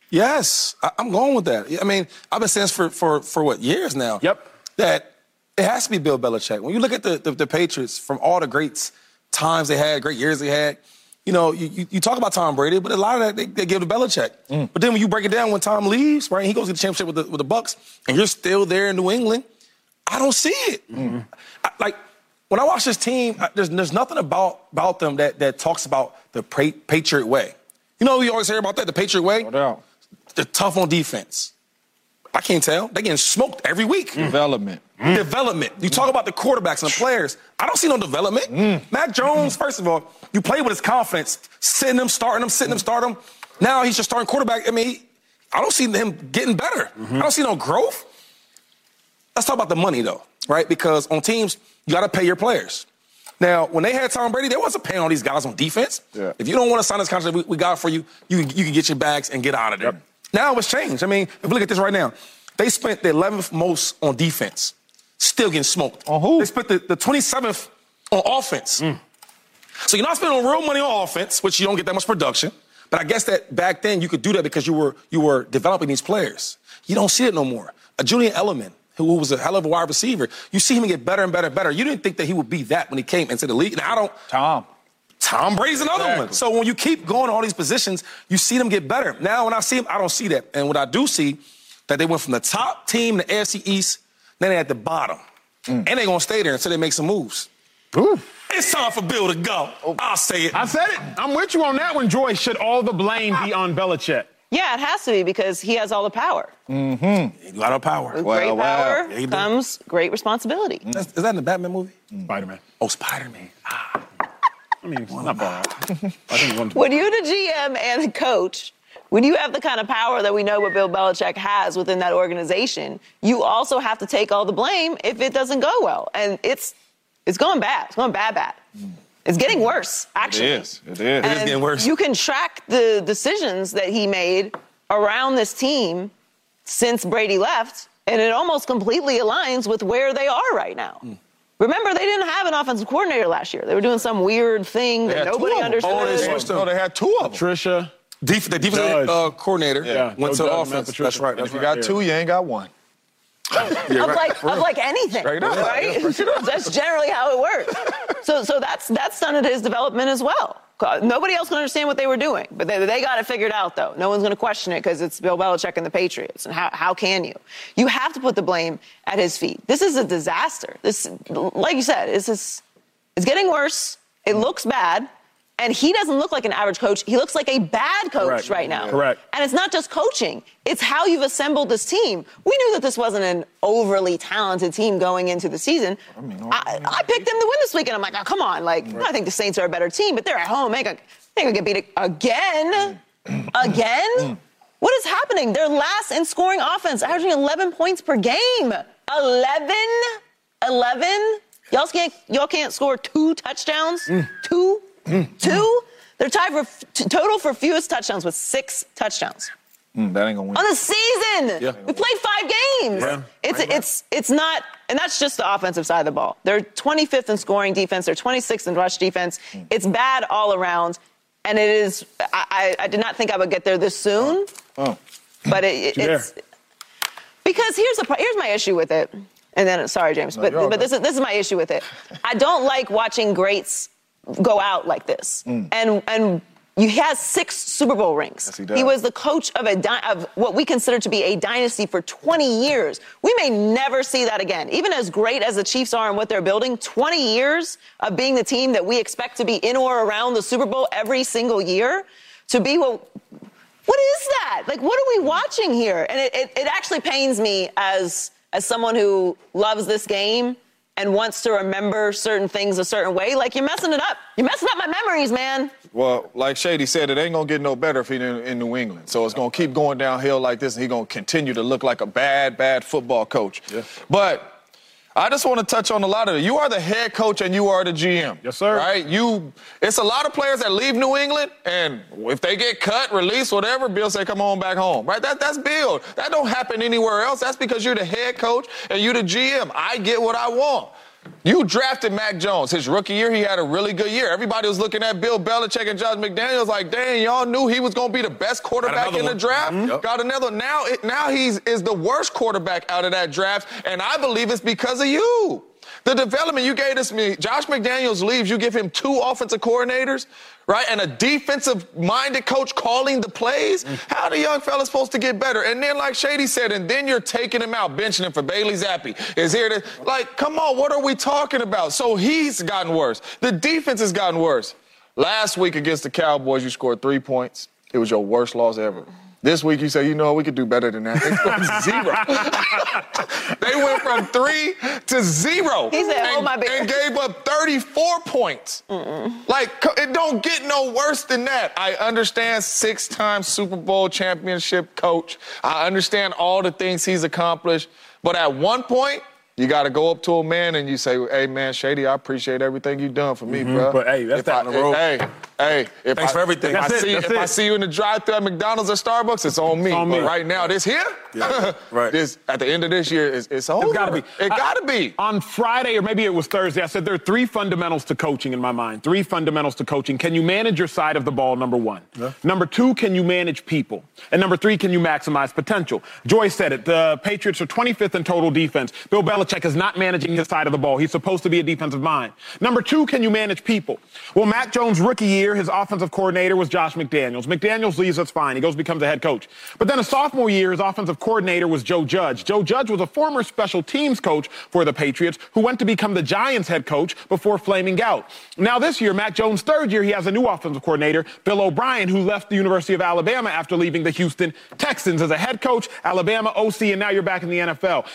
S4: Yes, I, I'm going with that. I mean, I've been saying this for, for, for what, years now?
S1: Yep.
S4: That it has to be Bill Belichick. When you look at the, the, the Patriots from all the great times they had, great years they had, you know, you, you, talk about Tom Brady, but a lot of that they, they give to Belichick. Mm. But then when you break it down, when Tom leaves, right, he goes to the championship with the, with the Bucs, and you're still there in New England, I don't see it. Mm-hmm. I, like, when I watch this team, I, there's, there's nothing about, about them that, that talks about the pra- Patriot way. You know, you always hear about that, the Patriot way?
S3: No doubt.
S4: They're tough on defense. I can't tell. They're getting smoked every week.
S3: Development. Mm.
S4: Development. You talk about the quarterbacks and the players. I don't see no development. Mm. Mac Jones, first of all, you play with his confidence, sitting him, starting him, sitting him, starting him. Now he's just starting quarterback. I mean, he- I don't see him getting better. Mm-hmm. I don't see no growth. Let's talk about the money though, right? Because on teams, you got to pay your players. Now, when they had Tom Brady, they wasn't paying all these guys on defense.
S3: Yeah.
S4: If you don't want to sign this contract we, we got for you, you can, you can get your bags and get out of there. Now it's changed. I mean, if we look at this right now, they spent the 11th most on defense, still getting smoked.
S3: On who?
S4: They spent the, the 27th on offense. Mm. So you're not spending real money on offense, which you don't get that much production. But I guess that back then you could do that because you were you were developing these players. You don't see it no more. A Julian Edelman, who was a hell of a wide receiver, you see him get better and better and better. You didn't think that he would be that when he came into the league. And I don't.
S3: Tom.
S4: Tom Brady's another one. So when you keep going to all these positions, you see them get better. Now when I see them, I don't see that. And what I do see, that they went from the top team in the AFC East, then they're at the bottom, mm. and they're gonna stay there until they make some moves. It's time for Bill to go. Oh. I'll say it.
S1: I said it. I'm with you on that one, Joy. Should all the blame be on Belichick?
S2: Yeah, it has to be because he has all the power. Mm-hmm.
S4: You got no power.
S2: With
S3: Well,
S2: great
S3: well.
S2: power
S4: Yeah, he do.
S2: comes great responsibility.
S4: Is that in the Batman movie? Mm.
S1: Spider-Man.
S4: Oh, Spider Man. Ah.
S1: I mean, it's not far out. I think one.
S2: When you're the GM and the coach, when you have the kind of power that we know what Bill Belichick has within that organization, you also have to take all the blame if it doesn't go well. And it's it's going bad. It's going bad, bad. It's getting worse, actually.
S3: is. It is.
S4: is
S2: And
S4: getting worse.
S2: You can track the decisions that he made around this team since Brady left, and it almost completely aligns with where they are right now.
S4: Hmm.
S2: Remember, they didn't have an offensive coordinator last year. They were doing some weird thing
S3: They
S2: that nobody understood.
S4: Oh, they switched them.
S3: No, they had two of them.
S1: Trisha.
S4: Def- the defensive
S1: Judge.
S4: uh, coordinator
S1: Yeah,
S4: went
S1: no
S4: to
S1: Judge,
S4: offense. That's right. That's
S3: If you
S4: right.
S3: got two, you ain't got one.
S2: of like of like anything,
S3: Straight up.
S2: right? that's generally how it works. So so that's that's stunted his development as well. Nobody else can understand what they were doing, but they, they got it figured out though. No one's going to question it because it's Bill Belichick and the Patriots. And how how can you? You have to put the blame at his feet. This is a disaster. This, like you said, it's just, it's getting worse. It looks bad. And he doesn't look like an average coach. He looks like a bad coach
S4: Correct.
S2: right now.
S4: Correct.
S2: And it's not just coaching, it's how you've assembled this team. We knew that this wasn't an overly talented team going into the season. I, mean, I picked them to win this weekend. I'm like, oh, come on. Like, I think the Saints are a better team, but they're at home. They could, they could get beat again. Mm. again? Mm. What is happening? They're last in scoring offense, averaging 11 points per game. 11? 11? Y'all can't, y'all can't score two touchdowns? Mm. Two? Two? They're tied for f- t- total for fewest touchdowns with six touchdowns
S3: Mm, that ain't gonna win.
S2: on the season.
S4: Yeah.
S2: We played five games.
S4: Yeah.
S2: It's it's it's not, and that's just the offensive side of the ball. They're 25th in scoring defense. They're 26th in rush defense. It's bad all around, and it is. I, I, I did not think I would get there this soon,
S3: Oh.
S2: but it,
S4: You
S2: it's because here's the here's my issue with it. And then sorry, James, but
S3: you're
S2: but this is this is my issue with it. I don't like watching greats go out like this, mm. and and. He has six Super Bowl rings.
S3: Yes, he does.
S2: was the coach of a dy- of what we consider to be a dynasty for 20 years. We may never see that again. Even as great as the Chiefs are and what they're building, 20 years of being the team that we expect to be in or around the Super Bowl every single year, to be what what is that? Like, what are we watching here? And it, it, it actually pains me as as someone who loves this game and wants to remember certain things a certain way. Like, you're messing it up. You're messing up my memories, man.
S3: Well, like Shady said, it ain't gonna get no better if he's in, in New England. So it's gonna keep going downhill like this, and he's gonna continue to look like a bad, bad football coach. Yeah. But I just want to touch on a lot of it. You are the head coach and you are the GM.
S1: Yes, sir.
S3: Right? You. It's a lot of players that leave New England, and if they get cut, released, whatever, Bill say, "Come on back home." Right? That that's Bill. That don't happen anywhere else. That's because you're the head coach and you're the GM. I get what I want. You drafted Mac Jones. His rookie year, he had a really good year. Everybody was looking at Bill Belichick and Josh McDaniels like, dang, y'all knew he was going to be the best quarterback in the
S4: one.
S3: draft.
S4: Mhm. Yep.
S3: Got another. Now, it, now he's is the worst quarterback out of that draft, and I believe it's because of you. The development you gave us, me, Josh McDaniels leaves. You give him two offensive coordinators, right, and a defensive-minded coach calling the plays. Mm. How the young fella's supposed to get better? And then, like Shady said, and then you're taking him out, benching him for Bailey Zappe. Is here to like, come on, what are we talking about? So he's gotten worse. The defense has gotten worse. Last week against the Cowboys, you scored three points. It was your worst loss ever. This week, you say, you know, we could do better than that. They scored zero. they went from three to zero.
S2: He said, oh,
S3: and,
S2: "Hold my beer."
S3: and gave up 34 points. Like, it don't get no worse than that. I understand six-time Super Bowl championship coach. I understand all the things he's accomplished. But at one point, you got to go up to a man and you say, "Hey, man, Shady, I appreciate everything you've done for me, mm-hmm. bro.
S4: But, hey, that's
S3: if
S4: down
S3: I,
S4: the road.
S3: Hey, hey, if
S4: Thanks
S3: I,
S4: for everything.
S3: If, I
S4: That's it,
S3: see,
S4: that's
S3: if I see you in the drive-thru at McDonald's or Starbucks, it's on me.
S1: on me.
S3: But right now, this here,
S4: Yeah, right.
S3: this at the end of this year, it's, it's over.
S1: It's got to be.
S3: It got to be.
S1: On Friday, or maybe it was Thursday, I said there are three fundamentals to coaching in my mind. Three fundamentals to coaching. Can you manage your side of the ball, number one? Number two, can you manage people? And number three, can you maximize potential? Joy said it. The Patriots are 25th in total defense. Bill Belichick is not managing his side of the ball. He's supposed to be a defensive mind. Number two, can you manage people? Well, Mac Jones' rookie year, his offensive coordinator was Josh McDaniels. McDaniels leaves, that's fine. He goes, becomes a head coach. But then a sophomore year, his offensive coordinator was Joe Judge. Joe Judge was a former special teams coach for the Patriots who went to become the Giants head coach before flaming out. Now, this year, Mac Jones' third year, he has a new offensive coordinator, Bill O'Brien, who left the University of Alabama after leaving the Houston Texans as a head coach, Alabama OC, and now you're back in the NFL.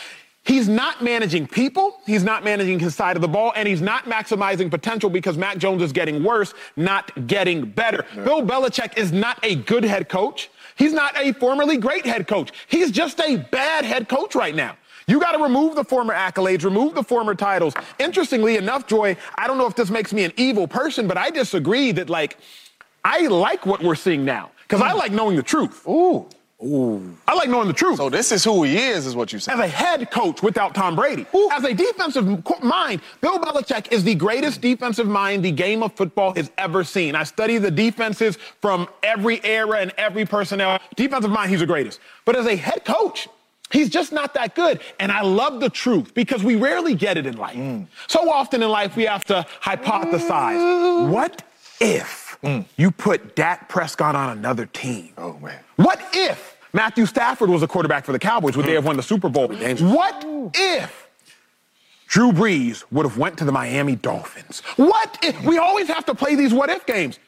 S1: He's not managing people. He's not managing his side of the ball, and he's not maximizing potential because Mac Jones is getting worse, not getting better. Bill Belichick is not a good head coach. He's not a formerly great head coach. He's just a bad head coach right now. You got to remove the former accolades, remove the former titles. Interestingly enough, Joy, I don't know if this makes me an evil person, but I disagree that, like, I like what we're seeing now because I hmm. like knowing the truth.
S3: Ooh.
S1: I like knowing the truth.
S3: So this is who he is, is what you say.
S1: As a head coach without Tom Brady, as a defensive mind, Bill Belichick is the greatest defensive mind the game of football has ever seen. I study the defenses from every era and every personnel. Defensive mind, he's the greatest. But as a head coach, He's just not that good. And I love the truth because we rarely get it in life. Mm. So often in life, we have to hypothesize. Mm. What if mm. you put Dak Prescott on another team?
S3: Oh, man.
S1: What if Matthew Stafford was a quarterback for the Cowboys? Would they have won the Super Bowl? What if Drew Brees would have went to the Miami Dolphins? What if we always have to play these what if games?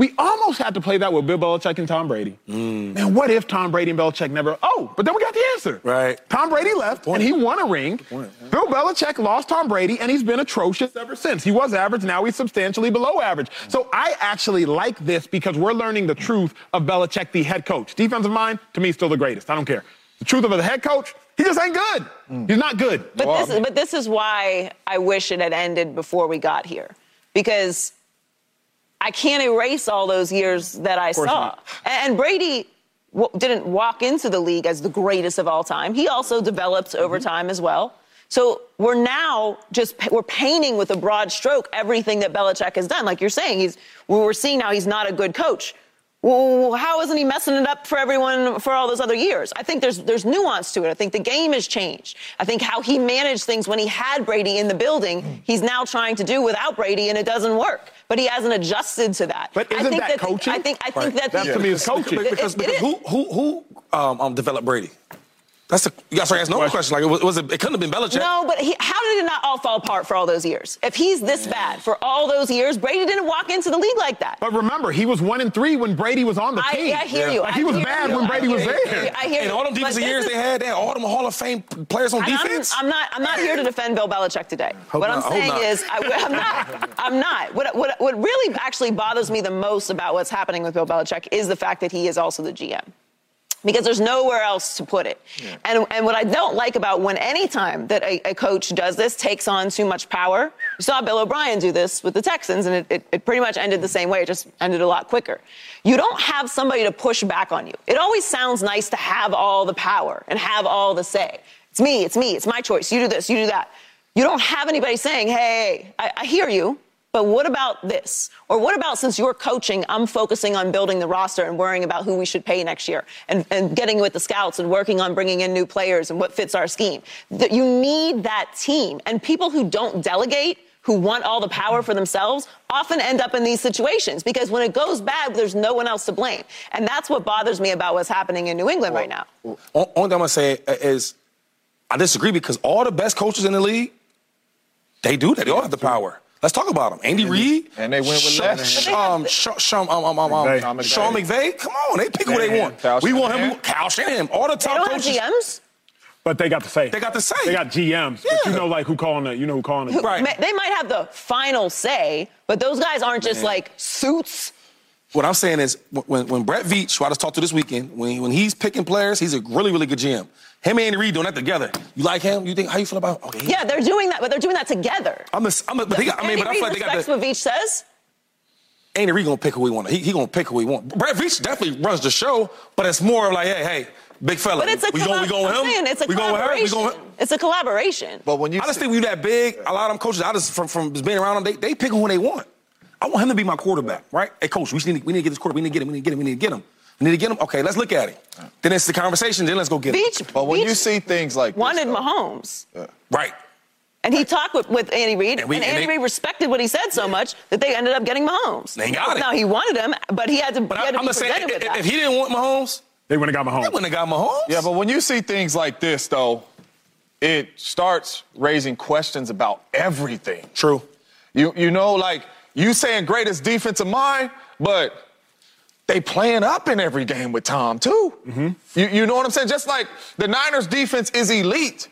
S1: We almost had to play that with Bill Belichick and Tom Brady. Mm. Man, what if Tom Brady and Belichick never? Oh, but then we got the answer.
S4: Right.
S1: Tom Brady left and he won a ring. Bill Belichick lost Tom Brady and he's been atrocious ever since. He was average, now he's substantially below average. So I actually like this because we're learning the truth of Belichick, the head coach. Defensive mind, to me, still the greatest. I don't care. The truth of the head coach, he just ain't good. Mm. He's not good.
S2: But this, is, but this is why I wish it had ended before we got here, because I can't erase all those years that I saw.
S1: not.
S2: And Brady w- didn't walk into the league as the greatest of all time. He also developed over
S1: Mm-hmm.
S2: time as well. So we're now just we're painting with a broad stroke everything that Belichick has done. Like you're saying, he's we're seeing now he's not a good coach. Well, how isn't he messing it up for everyone for all those other years? I think there's there's nuance to it. I think the game has changed. I think how he managed things when he had Brady in the building, he's now trying to do without Brady, and it doesn't work. But he hasn't adjusted to that.
S1: But
S2: I
S1: isn't
S2: think
S1: that
S2: the-
S1: coaching?
S2: I think I think that
S1: That
S2: the-
S1: to me is coaching.
S2: It-
S4: Because,
S2: it-
S4: because
S2: it
S4: who who who um, um, developed Brady? That's a you guys are asking no question. Like it was, was it, it couldn't have been Belichick.
S2: No, but he, how did it not all fall apart for all those years? If he's this bad for all those years, Brady didn't walk into the league like that.
S1: But remember, he was one and three when Brady was on the
S2: I,
S1: team.
S2: I hear you.
S1: Like,
S2: I
S1: he was bad
S2: you.
S1: when Brady was
S2: you.
S1: there.
S2: I hear you.
S4: And all them
S2: But
S4: defensive years
S2: is-
S4: they had, they had all them Hall of Fame players on
S2: And I'm,
S4: defense.
S2: I'm not. I'm not here to defend Bill Belichick today. what I'm saying
S4: not.
S2: is, I, am not. I'm not. What, what, what really actually bothers me the most about what's happening with Bill Belichick is the fact that he is also the GM. Because there's nowhere else to put it. And, and what I don't like about when any time that a, a coach does this, takes on too much power, you saw Bill O'Brien do this with the Texans, and it, it, it pretty much ended the same way. It just ended a lot quicker. You don't have somebody to push back on you. It always sounds nice to have all the power and have all the say. It's me, it's me, it's my choice. You do this, you do that. You don't have anybody saying, hey, I, I hear you, but what about this? Or what about since you're coaching, I'm focusing on building the roster and worrying about who we should pay next year and, and getting with the scouts and working on bringing in new players and what fits our scheme. That you need that team. And people who don't delegate, who want all the power for themselves, often end up in these situations because when it goes bad, there's no one else to blame. And that's what bothers me about what's happening in New England right now.
S4: Only thing I'm gonna say uh, is, I disagree because all the best coaches in the league, they do that. They all have the power. Let's talk about them. Andy Reid
S3: and they went with
S4: Sean,
S3: less.
S4: Um, Sean, Sean, um, um, um, um,
S1: McVay.
S4: Sean McVay. Come on, they pick who they want.
S3: Cal
S4: we want him.
S3: Shanahan.
S4: We, Cal Shanahan. All the
S2: They
S4: top
S2: don't have
S4: coaches.
S2: GMs.
S1: But they got the say.
S4: They got the say.
S1: They got GMs. But you know, like who calling the, you know who calling the.
S4: Right.
S2: Ma- They might have the final say, but those guys aren't just like suits.
S4: What I'm saying is, when, when Brett Veach, who I just talked to this weekend, when, when he's picking players, he's a really, really good GM. Him and Andy Reid doing that together. You like him? You think how you feel about? Okay, oh,
S2: Yeah, they're doing that, but they're doing that together.
S4: I'm a, I'm a, but he got, I mean,
S2: Andy
S4: but I feel like they got
S2: respects
S4: the,
S2: what Veach says.
S4: Andy Reid gonna pick who he want. He, he gonna pick who he want. Brett Veach definitely runs the show, but it's more of like, hey, hey, big fella,
S2: But it's a
S4: we going, we
S2: collab-
S4: going with
S2: I'm
S4: him.
S2: saying it's a
S4: we going with her. We
S2: collaboration.
S4: going with him.
S2: It's a collaboration.
S3: But when you
S4: I just
S3: see-
S4: think we that big. A lot of them coaches, I just from from just being around them, they they pick who they want. I want him to be my quarterback, right? Hey, coach, we just need to, we need to get this quarterback. We need to get him. We need to get him. We need to get him. We need to get him. Okay, let's look at him. Then it's the conversation. Then let's go get him.
S2: Veach,
S3: But when
S2: Veach
S3: you see things like this,
S2: wanted
S3: though,
S2: Mahomes.
S4: Right.
S2: And he talked with, with Andy Reid,
S4: And
S2: and,
S4: we- and
S2: Andy Reid respected what he said so much that they ended up getting Mahomes.
S4: They got it.
S2: Now he wanted him, but he had to,
S4: But
S2: he
S4: I,
S2: had to
S4: I'm
S2: be
S4: just saying,
S2: presented with
S4: if,
S2: that.
S4: if he didn't want Mahomes,
S1: They wouldn't have got
S4: he
S1: Mahomes.
S4: wouldn't have got Mahomes.
S3: Yeah, but when you see things like this, though, it starts raising questions about everything.
S4: True.
S3: You you know, like you saying greatest defensive mind, but they playing up in every game with Tom too. Mm-hmm. You you know what I'm saying? Just like the Niners defense is elite.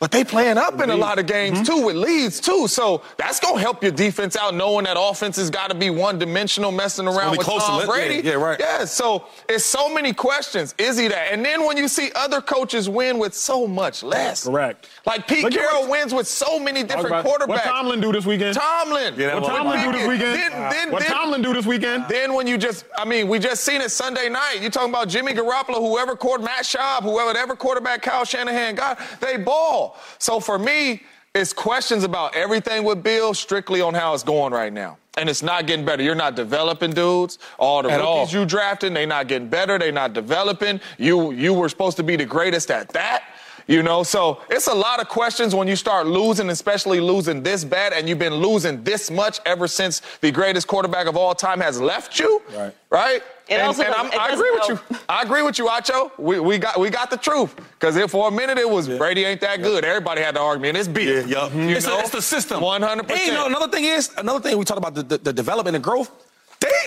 S3: But they playing up in a lot of games mm-hmm. too with leads too. So that's gonna help your defense out, knowing that offense has got to be one dimensional, messing around with
S4: to
S3: Tom
S4: let-
S3: Brady.
S4: yeah, yeah, right.
S3: Yeah, so it's so many questions. Is he that? And then when you see other coaches win with so much less.
S1: Correct.
S3: Like Pete
S1: Look
S3: Carroll wins with so many different quarterbacks.
S1: What Tomlin do this weekend?
S3: Tomlin.
S4: Yeah,
S1: What Tomlin do this weekend?
S3: Then, then,
S1: what
S3: then,
S1: Tomlin do this weekend?
S3: then when you just, I mean, we just seen it Sunday night. You talking about Jimmy Garoppolo, whoever court Matt Schaub, whoever whatever quarterback Kyle Shanahan got, they ball. So for me, it's questions about everything with Bill, strictly on how it's going right now. And it's not getting better. You're not developing dudes. All the
S4: At
S3: rookies
S4: all.
S3: you drafted, they not getting better. They not developing. You you were supposed to be the greatest at that. You know, so it's a lot of questions when you start losing, especially losing this bad, and you've been losing this much ever since the greatest quarterback of all time has left you.
S4: Right.
S3: Right?
S2: It
S3: and,
S2: also
S3: and I'm-
S2: it
S3: I
S2: doesn't
S3: agree with you. I agree with you, Acho. We, we got we got the truth. Because if for a minute it was Brady ain't that good, everybody had to argue, and it's beat.
S4: Yeah, yup.
S3: You
S4: It's,
S3: know?
S4: the, it's the system.
S3: 100%.
S4: Hey, you know, another thing is, another thing we talked about the, the, the development and growth.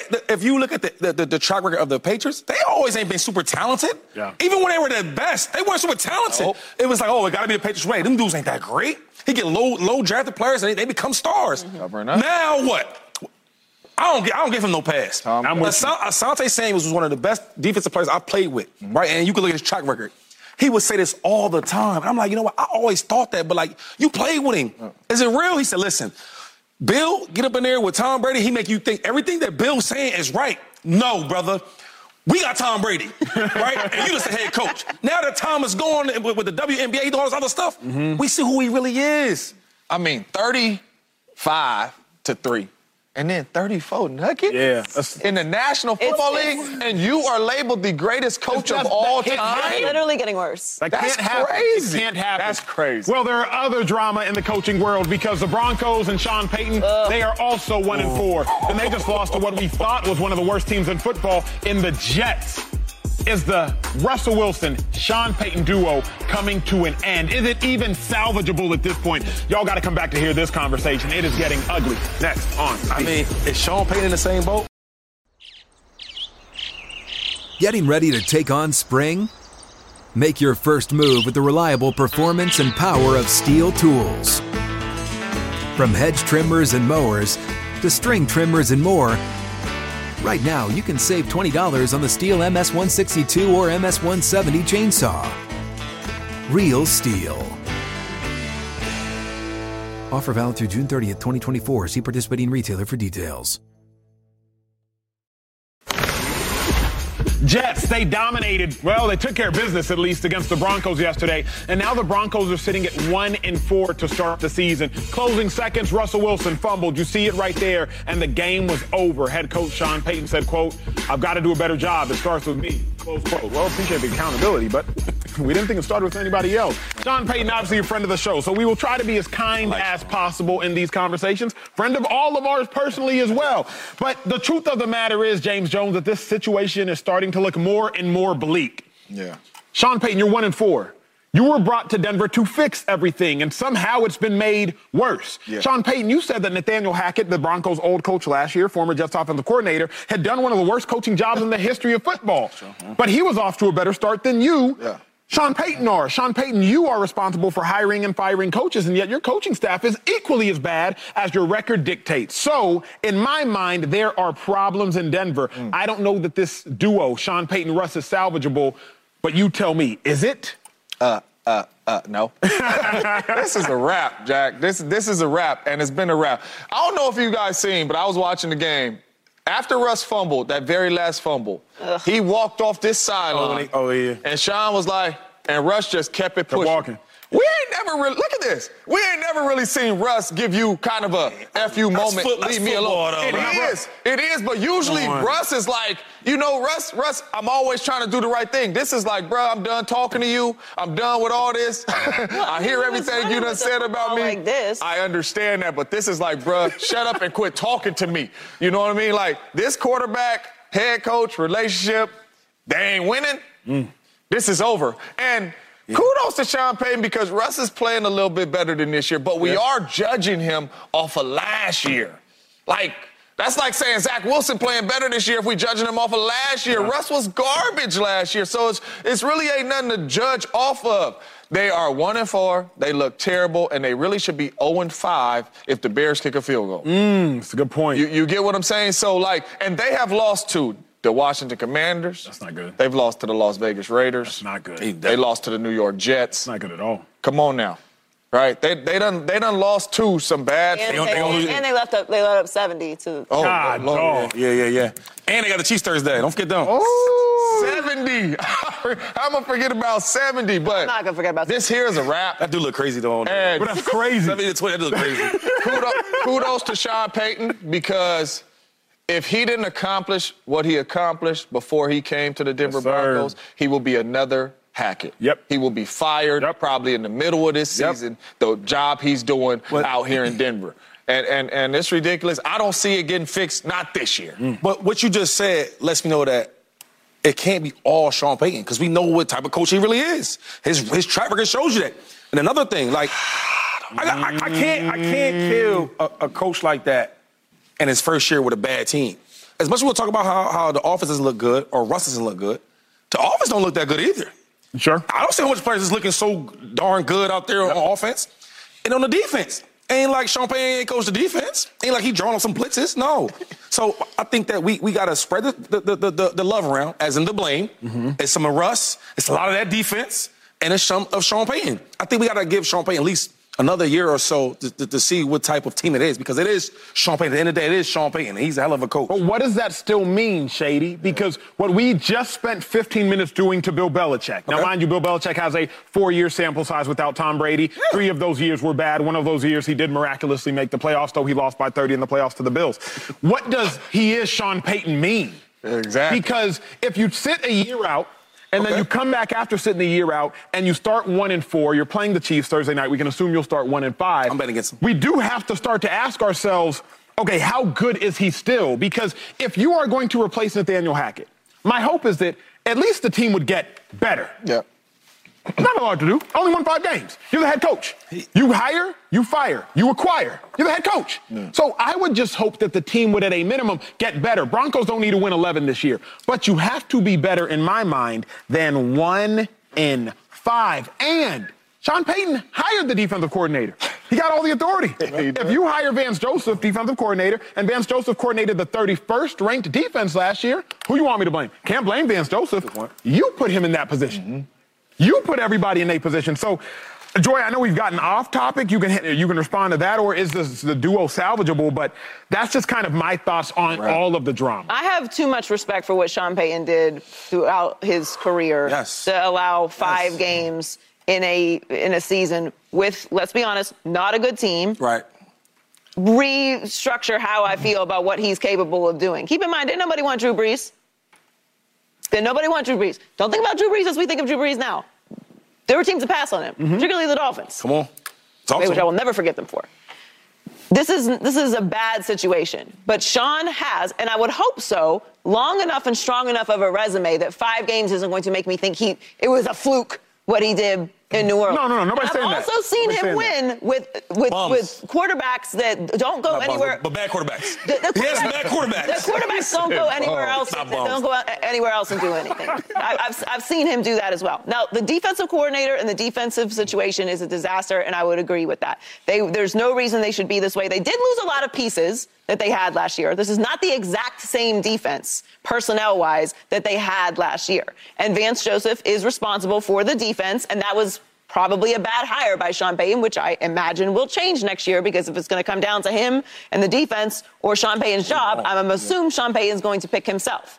S4: They they, if you look at the, the, the, the track record of the Patriots, they always ain't been super talented.
S1: Yeah.
S4: Even when they were the best, they weren't super talented.
S3: Nope.
S4: It was like, oh, it got to be the Patriots way. Them dudes ain't that great. He get low low drafted players and they, they become stars. Mm-hmm.
S3: Covering up.
S4: Now what? I don't, I don't give him no pass.
S3: Tom I'm with
S4: Asa- Asante Samuels was one of the best defensive players I played with, mm-hmm. right? And you can look at his track record. He would say this all the time. And I'm like, you know what? I always thought that, but like, you played with him. Oh. Is it real? He said, listen, Bill, get up in there with Tom Brady. He make you think everything that Bill's saying is right. No, brother. We got Tom Brady, right? and you just the head coach. Now that Tom is going with, with the WNBA, he doing all this other stuff, mm-hmm. we see who he really is.
S3: I mean, 35 to 3. And then 34 nuggets
S1: Yeah,
S3: in the National Football
S2: It's-
S3: League, and you are labeled the greatest coach of all
S1: that
S3: time.
S2: It's literally getting worse.
S1: That
S3: That's
S1: can't happen.
S3: crazy.
S1: It can't happen.
S3: That's crazy.
S1: Well, there are other drama in the coaching world because the Broncos and Sean Payton, they are also one and four. And they just lost to what we thought was one of the worst teams in football in the Jets. Is the Russell Wilson, Sean Payton duo coming to an end? Is it even salvageable at this point? Y'all got to come back to hear this conversation. It is getting ugly. Next on.
S4: I mean, is Sean Payton in the same boat?
S7: Getting ready to take on spring? Make your first move with the reliable performance and power of STIHL tools. From hedge trimmers and mowers to string trimmers and more, right now you can save $20 on the STIHL MS162 or MS170 chainsaw. Real STIHL. Offer valid through June 30th, 2024. See participating retailer for details.
S1: Jets, they dominated. Well, they took care of business at least against the Broncos yesterday. And now the Broncos are sitting at one and four to start the season. Closing seconds, Russell Wilson fumbled. You see it right there. And the game was over. Head coach Sean Payton said, quote, I've got to do a better job. It starts with me. Close quote. Well, appreciate the accountability, but we didn't think it started with anybody else. Sean Payton, obviously a friend of the show, so we will try to be as kind as possible in these conversations. Friend of all of ours personally as well. But the truth of the matter is, James Jones, that this situation is starting to look more and more bleak.
S3: Yeah.
S1: Sean Payton, you're one and four. You were brought to Denver to fix everything, and somehow it's been made worse.
S3: Yeah.
S1: Sean Payton, you said that Nathaniel Hackett, the Broncos' old coach last year, former Jets offensive coordinator, had done one of the worst coaching jobs in the history of football. But he was off to a better start than you.
S3: Yeah.
S1: Sean Payton are. Sean Payton, you are responsible for hiring and firing coaches, and yet your coaching staff is equally as bad as your record dictates. So, in my mind, there are problems in Denver. I don't know that this duo, Sean Payton Russ, is salvageable, but you tell me, is it?
S3: Uh, uh, uh, no. this is a wrap, Jack. This this is a wrap, and it's been a wrap. I don't know if you guys seen, but I was watching the game. After Russ fumbled, that very last fumble, he walked off this sideline.
S4: Oh, oh, yeah.
S3: And Sean was like, and Russ just kept it pushing.
S1: walking.
S3: We ain't never really look at this. We ain't never really seen Russ give you kind of a fu moment.
S4: foot-
S3: leave me alone.
S4: though,
S3: It
S4: bro.
S3: is. It is. But usually Russ is like, you know, Russ. Russ. I'm always trying to do the right thing. This is like, bro. I'm done talking to you. I'm done with all this. I hear everything you
S2: running
S3: done
S2: with
S3: said about me.
S2: like this.
S3: I understand that, but this is like, bro, shut up and quit talking to me. You know what I mean? Like this quarterback, head coach, relationship, they ain't winning.
S4: Mm.
S3: This is over. And kudos to Sean Payton because Russ is playing a little bit better than this year, but we are judging him off of last year. Like, that's like saying Zach Wilson playing better this year if we judging him off of last year. Russ was garbage last year, so it's it's really ain't nothing to judge off of. They are one and four. They look terrible, and they really should be 0 and five if the Bears kick a field goal.
S1: Mmm, that's a good point.
S3: You, you get what I'm saying? So, like, and they have lost to the Washington Commanders.
S1: That's not good.
S3: They've lost to the Las Vegas Raiders.
S1: That's not good.
S3: They, they lost to the New York Jets.
S1: It's not good at all.
S3: Come on now. Right? They they done they done lost to some bad
S2: And,
S4: don't-
S2: they,
S4: they
S2: and they left up. They let up 70 to.
S3: Oh,
S1: God,
S3: Lord.
S1: dog.
S4: Yeah, yeah, yeah. And they got the Chiefs Thursday. Don't forget them.
S3: Oh, 70. I'm gonna forget about 70, but
S2: I'm not gonna forget about
S3: this here is a wrap.
S4: That do look crazy though. on there.
S3: And
S1: But that's crazy.
S4: 70 to 20, that do look crazy.
S3: kudos, kudos to Sean Payton because if he didn't accomplish what he accomplished before he came to the Denver
S1: Yes.
S3: Broncos, he will be another Hackett.
S1: Yep.
S3: He will be fired
S1: Yep.
S3: probably in the middle of this
S1: Yep.
S3: season, the job he's doing
S4: But-
S3: out here in Denver. And, and, and it's ridiculous. I don't see it getting fixed, not this year. Mm.
S4: But what you just said lets me know that it can't be all Sean Payton because we know what type of coach he really is. His his track record shows you that. And another thing, like I, I, I can't I can't kill a, a coach like that in his first year with a bad team as much as we'll talk about how, how the offense doesn't look good or Russ doesn't look good, the offense don't look that good either.
S1: Sure.
S4: I don't see how much players is looking so darn good out there on offense. And on the defense, ain't like Payton ain't coach the defense. Ain't like he drawn on some blitzes. No. So I think that we we got to spread the, the, the, the, the love around, as in the blame. Mm-hmm. It's some of Russ. It's a lot of that defense. And it's some of Sean Payton. I think we got to give Sean Payton at least another year or so to, to, to see what type of team it is because it is Sean Payton. At the end of the day, it is Sean Payton. He's a hell of a coach.
S1: But what does that still mean, Shady? Because what we just spent 15 minutes doing to Bill Belichick. Now,
S4: Okay.
S1: mind you, Bill Belichick has a four-year sample size without Tom Brady. Three of those years were bad. One of those years he did miraculously make the playoffs, though he lost by 30 in the playoffs to the Bills. What does he is Sean Payton mean?
S3: Exactly.
S1: Because if you sit a year out and then you come back after sitting the year out and you start one and four, you're playing the Chiefs Thursday night. We can assume you'll start one and five.
S4: I'm betting against them.
S1: We do have to start to ask ourselves, okay, how good is he still? Because if you are going to replace Nathaniel Hackett, my hope is that at least the team would get better. Not a lot to do. Only won five games. You're the head coach. You hire, you fire, you acquire. You're the head coach. So I would just hope that the team would, at a minimum, get better. Broncos don't need to win 11 this year, but you have to be better, in my mind, than one in five. And Sean Payton hired the defensive coordinator. He got all the authority. if you hire Vance Joseph, defensive coordinator, and Vance Joseph coordinated the 31st ranked defense last year, who you want me to blame? Can't blame Vance Joseph. You put him in that position. You put everybody in a position. So, Joy, I know we've gotten off topic. You can hit, you can respond to that, or is this the duo salvageable? But that's just kind of my thoughts on all of the drama.
S2: I have too much respect for what Sean Payton did throughout his career
S4: Yes.
S2: to allow five
S4: Yes.
S2: games in a in a season with, let's be honest, not a good team.
S4: Right.
S2: Restructure how I feel about what he's capable of doing. Keep in mind, didn't nobody want Drew Brees? Did nobody wants Drew Brees? Don't think about Drew Brees as we think of Drew Brees now. There were teams that passed on him, mm-hmm. particularly the Dolphins
S4: Come on. Talk
S2: which I will never forget them for. This is this is a bad situation, but Sean has, and I would hope so, long enough and strong enough of a resume that five games isn't going to make me think he it was a fluke what he did in New Orleans.
S1: No, no, no, nobody's
S2: I've
S1: saying that.
S2: also seen
S1: Nobody's
S2: him
S1: saying
S2: win with with
S4: Bums.
S2: with quarterbacks that don't go
S4: Not bums,
S2: anywhere.
S4: but bad quarterbacks.
S2: The, the
S4: he has bad quarterbacks.
S2: The quarterbacks don't go anywhere else.
S4: Not
S2: Don't go anywhere else and do anything. I, I've, I've seen him do that as well. Now, the defensive coordinator and the defensive situation is a disaster, and I would agree with that. They, there's no reason they should be this way. They did lose a lot of pieces that they had last year. This is not the exact same defense, personnel-wise, that they had last year. And Vance Joseph is responsible for the defense, and that was probably a bad hire by Sean Payton, which I imagine will change next year because if it's going to come down to him and the defense or Sean Payton's job, I'm going to assume Sean Payton's going to pick himself.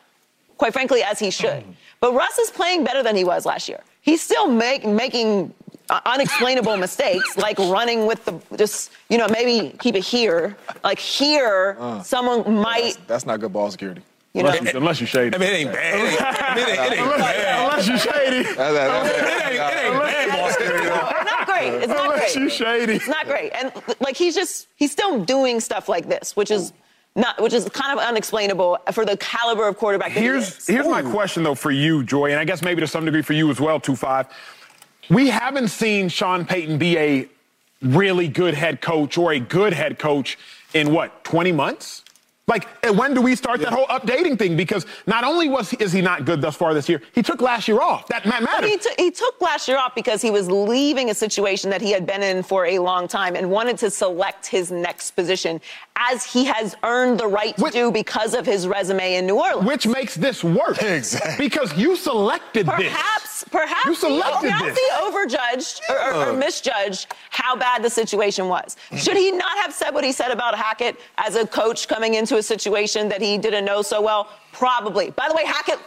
S2: Quite frankly, as he should. But Russ is playing better than he was last year. He's still make, making uh, unexplainable mistakes, like running with the just, you know, maybe keep it here. Like here, someone might,
S3: That's not good ball security.
S2: you know.
S1: Unless, unless you shady.
S4: I mean, it ain't bad. It ain't, I mean, it, it ain't bad.
S1: Unless you shady.
S4: It ain't, it ain't bad ball security. though.
S2: It's not great. It's not great.
S1: you shady.
S2: It's not great. And like he's just he's still doing stuff like this, which is not which is kind of unexplainable for the caliber of quarterback. that he
S1: Here's
S2: is.
S1: here's my question though for you, Joy, and I guess maybe to some degree for you as well, two five. We haven't seen Sean Payton be a really good head coach or a good head coach in what 20 months. Like, when do we start that whole updating thing? Because not only was is he not good thus far this year, he took last year off. That
S2: But
S1: matters.
S2: he, t- he took last year off because he was leaving a situation that he had been in for a long time and wanted to select his next position, as he has earned the right to
S1: Which-
S2: do because of his resume in New Orleans.
S1: which makes this worse.
S3: Exactly.
S1: Because you selected this.
S2: Perhaps, perhaps,
S1: You
S2: he,
S1: selected
S2: perhaps
S1: this.
S2: he overjudged or, or, or uh. misjudged how bad the situation was. Should he not have said what he said about Hackett as a coach coming into a situation that he didn't know so well? Probably. By the way, Hackett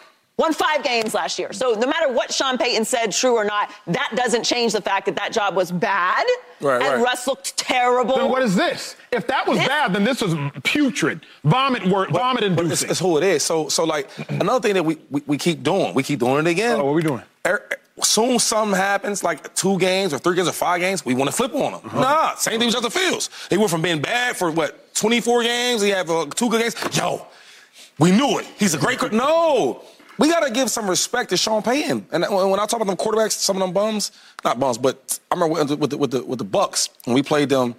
S2: won five games last year. So no matter what Sean Payton said, true or not, that doesn't change the fact that that job was bad
S4: Right,
S2: and
S4: right.
S2: Russ looked terrible.
S1: Then what is this? If that was
S2: This-
S1: bad, then this was putrid, vomit, wor- vomit
S4: But it's,
S1: inducing.
S4: it's who it is. So, so like another thing that we, we, we keep doing, we keep doing it again.
S1: Oh, what are we doing?
S4: Er- Soon something happens, like two games or three games or five games, we want to flip on them.
S1: Uh-huh.
S4: Nah, same thing with Justin Fields. He went from being bad for what 24 games. He had uh, two good games. Yo, we knew it. He's a great. co- No, we got to give some respect to Sean Payton. And when I talk about them quarterbacks, some of them bums, not bums, but I remember with the, with the, with the, Bucs when we played them.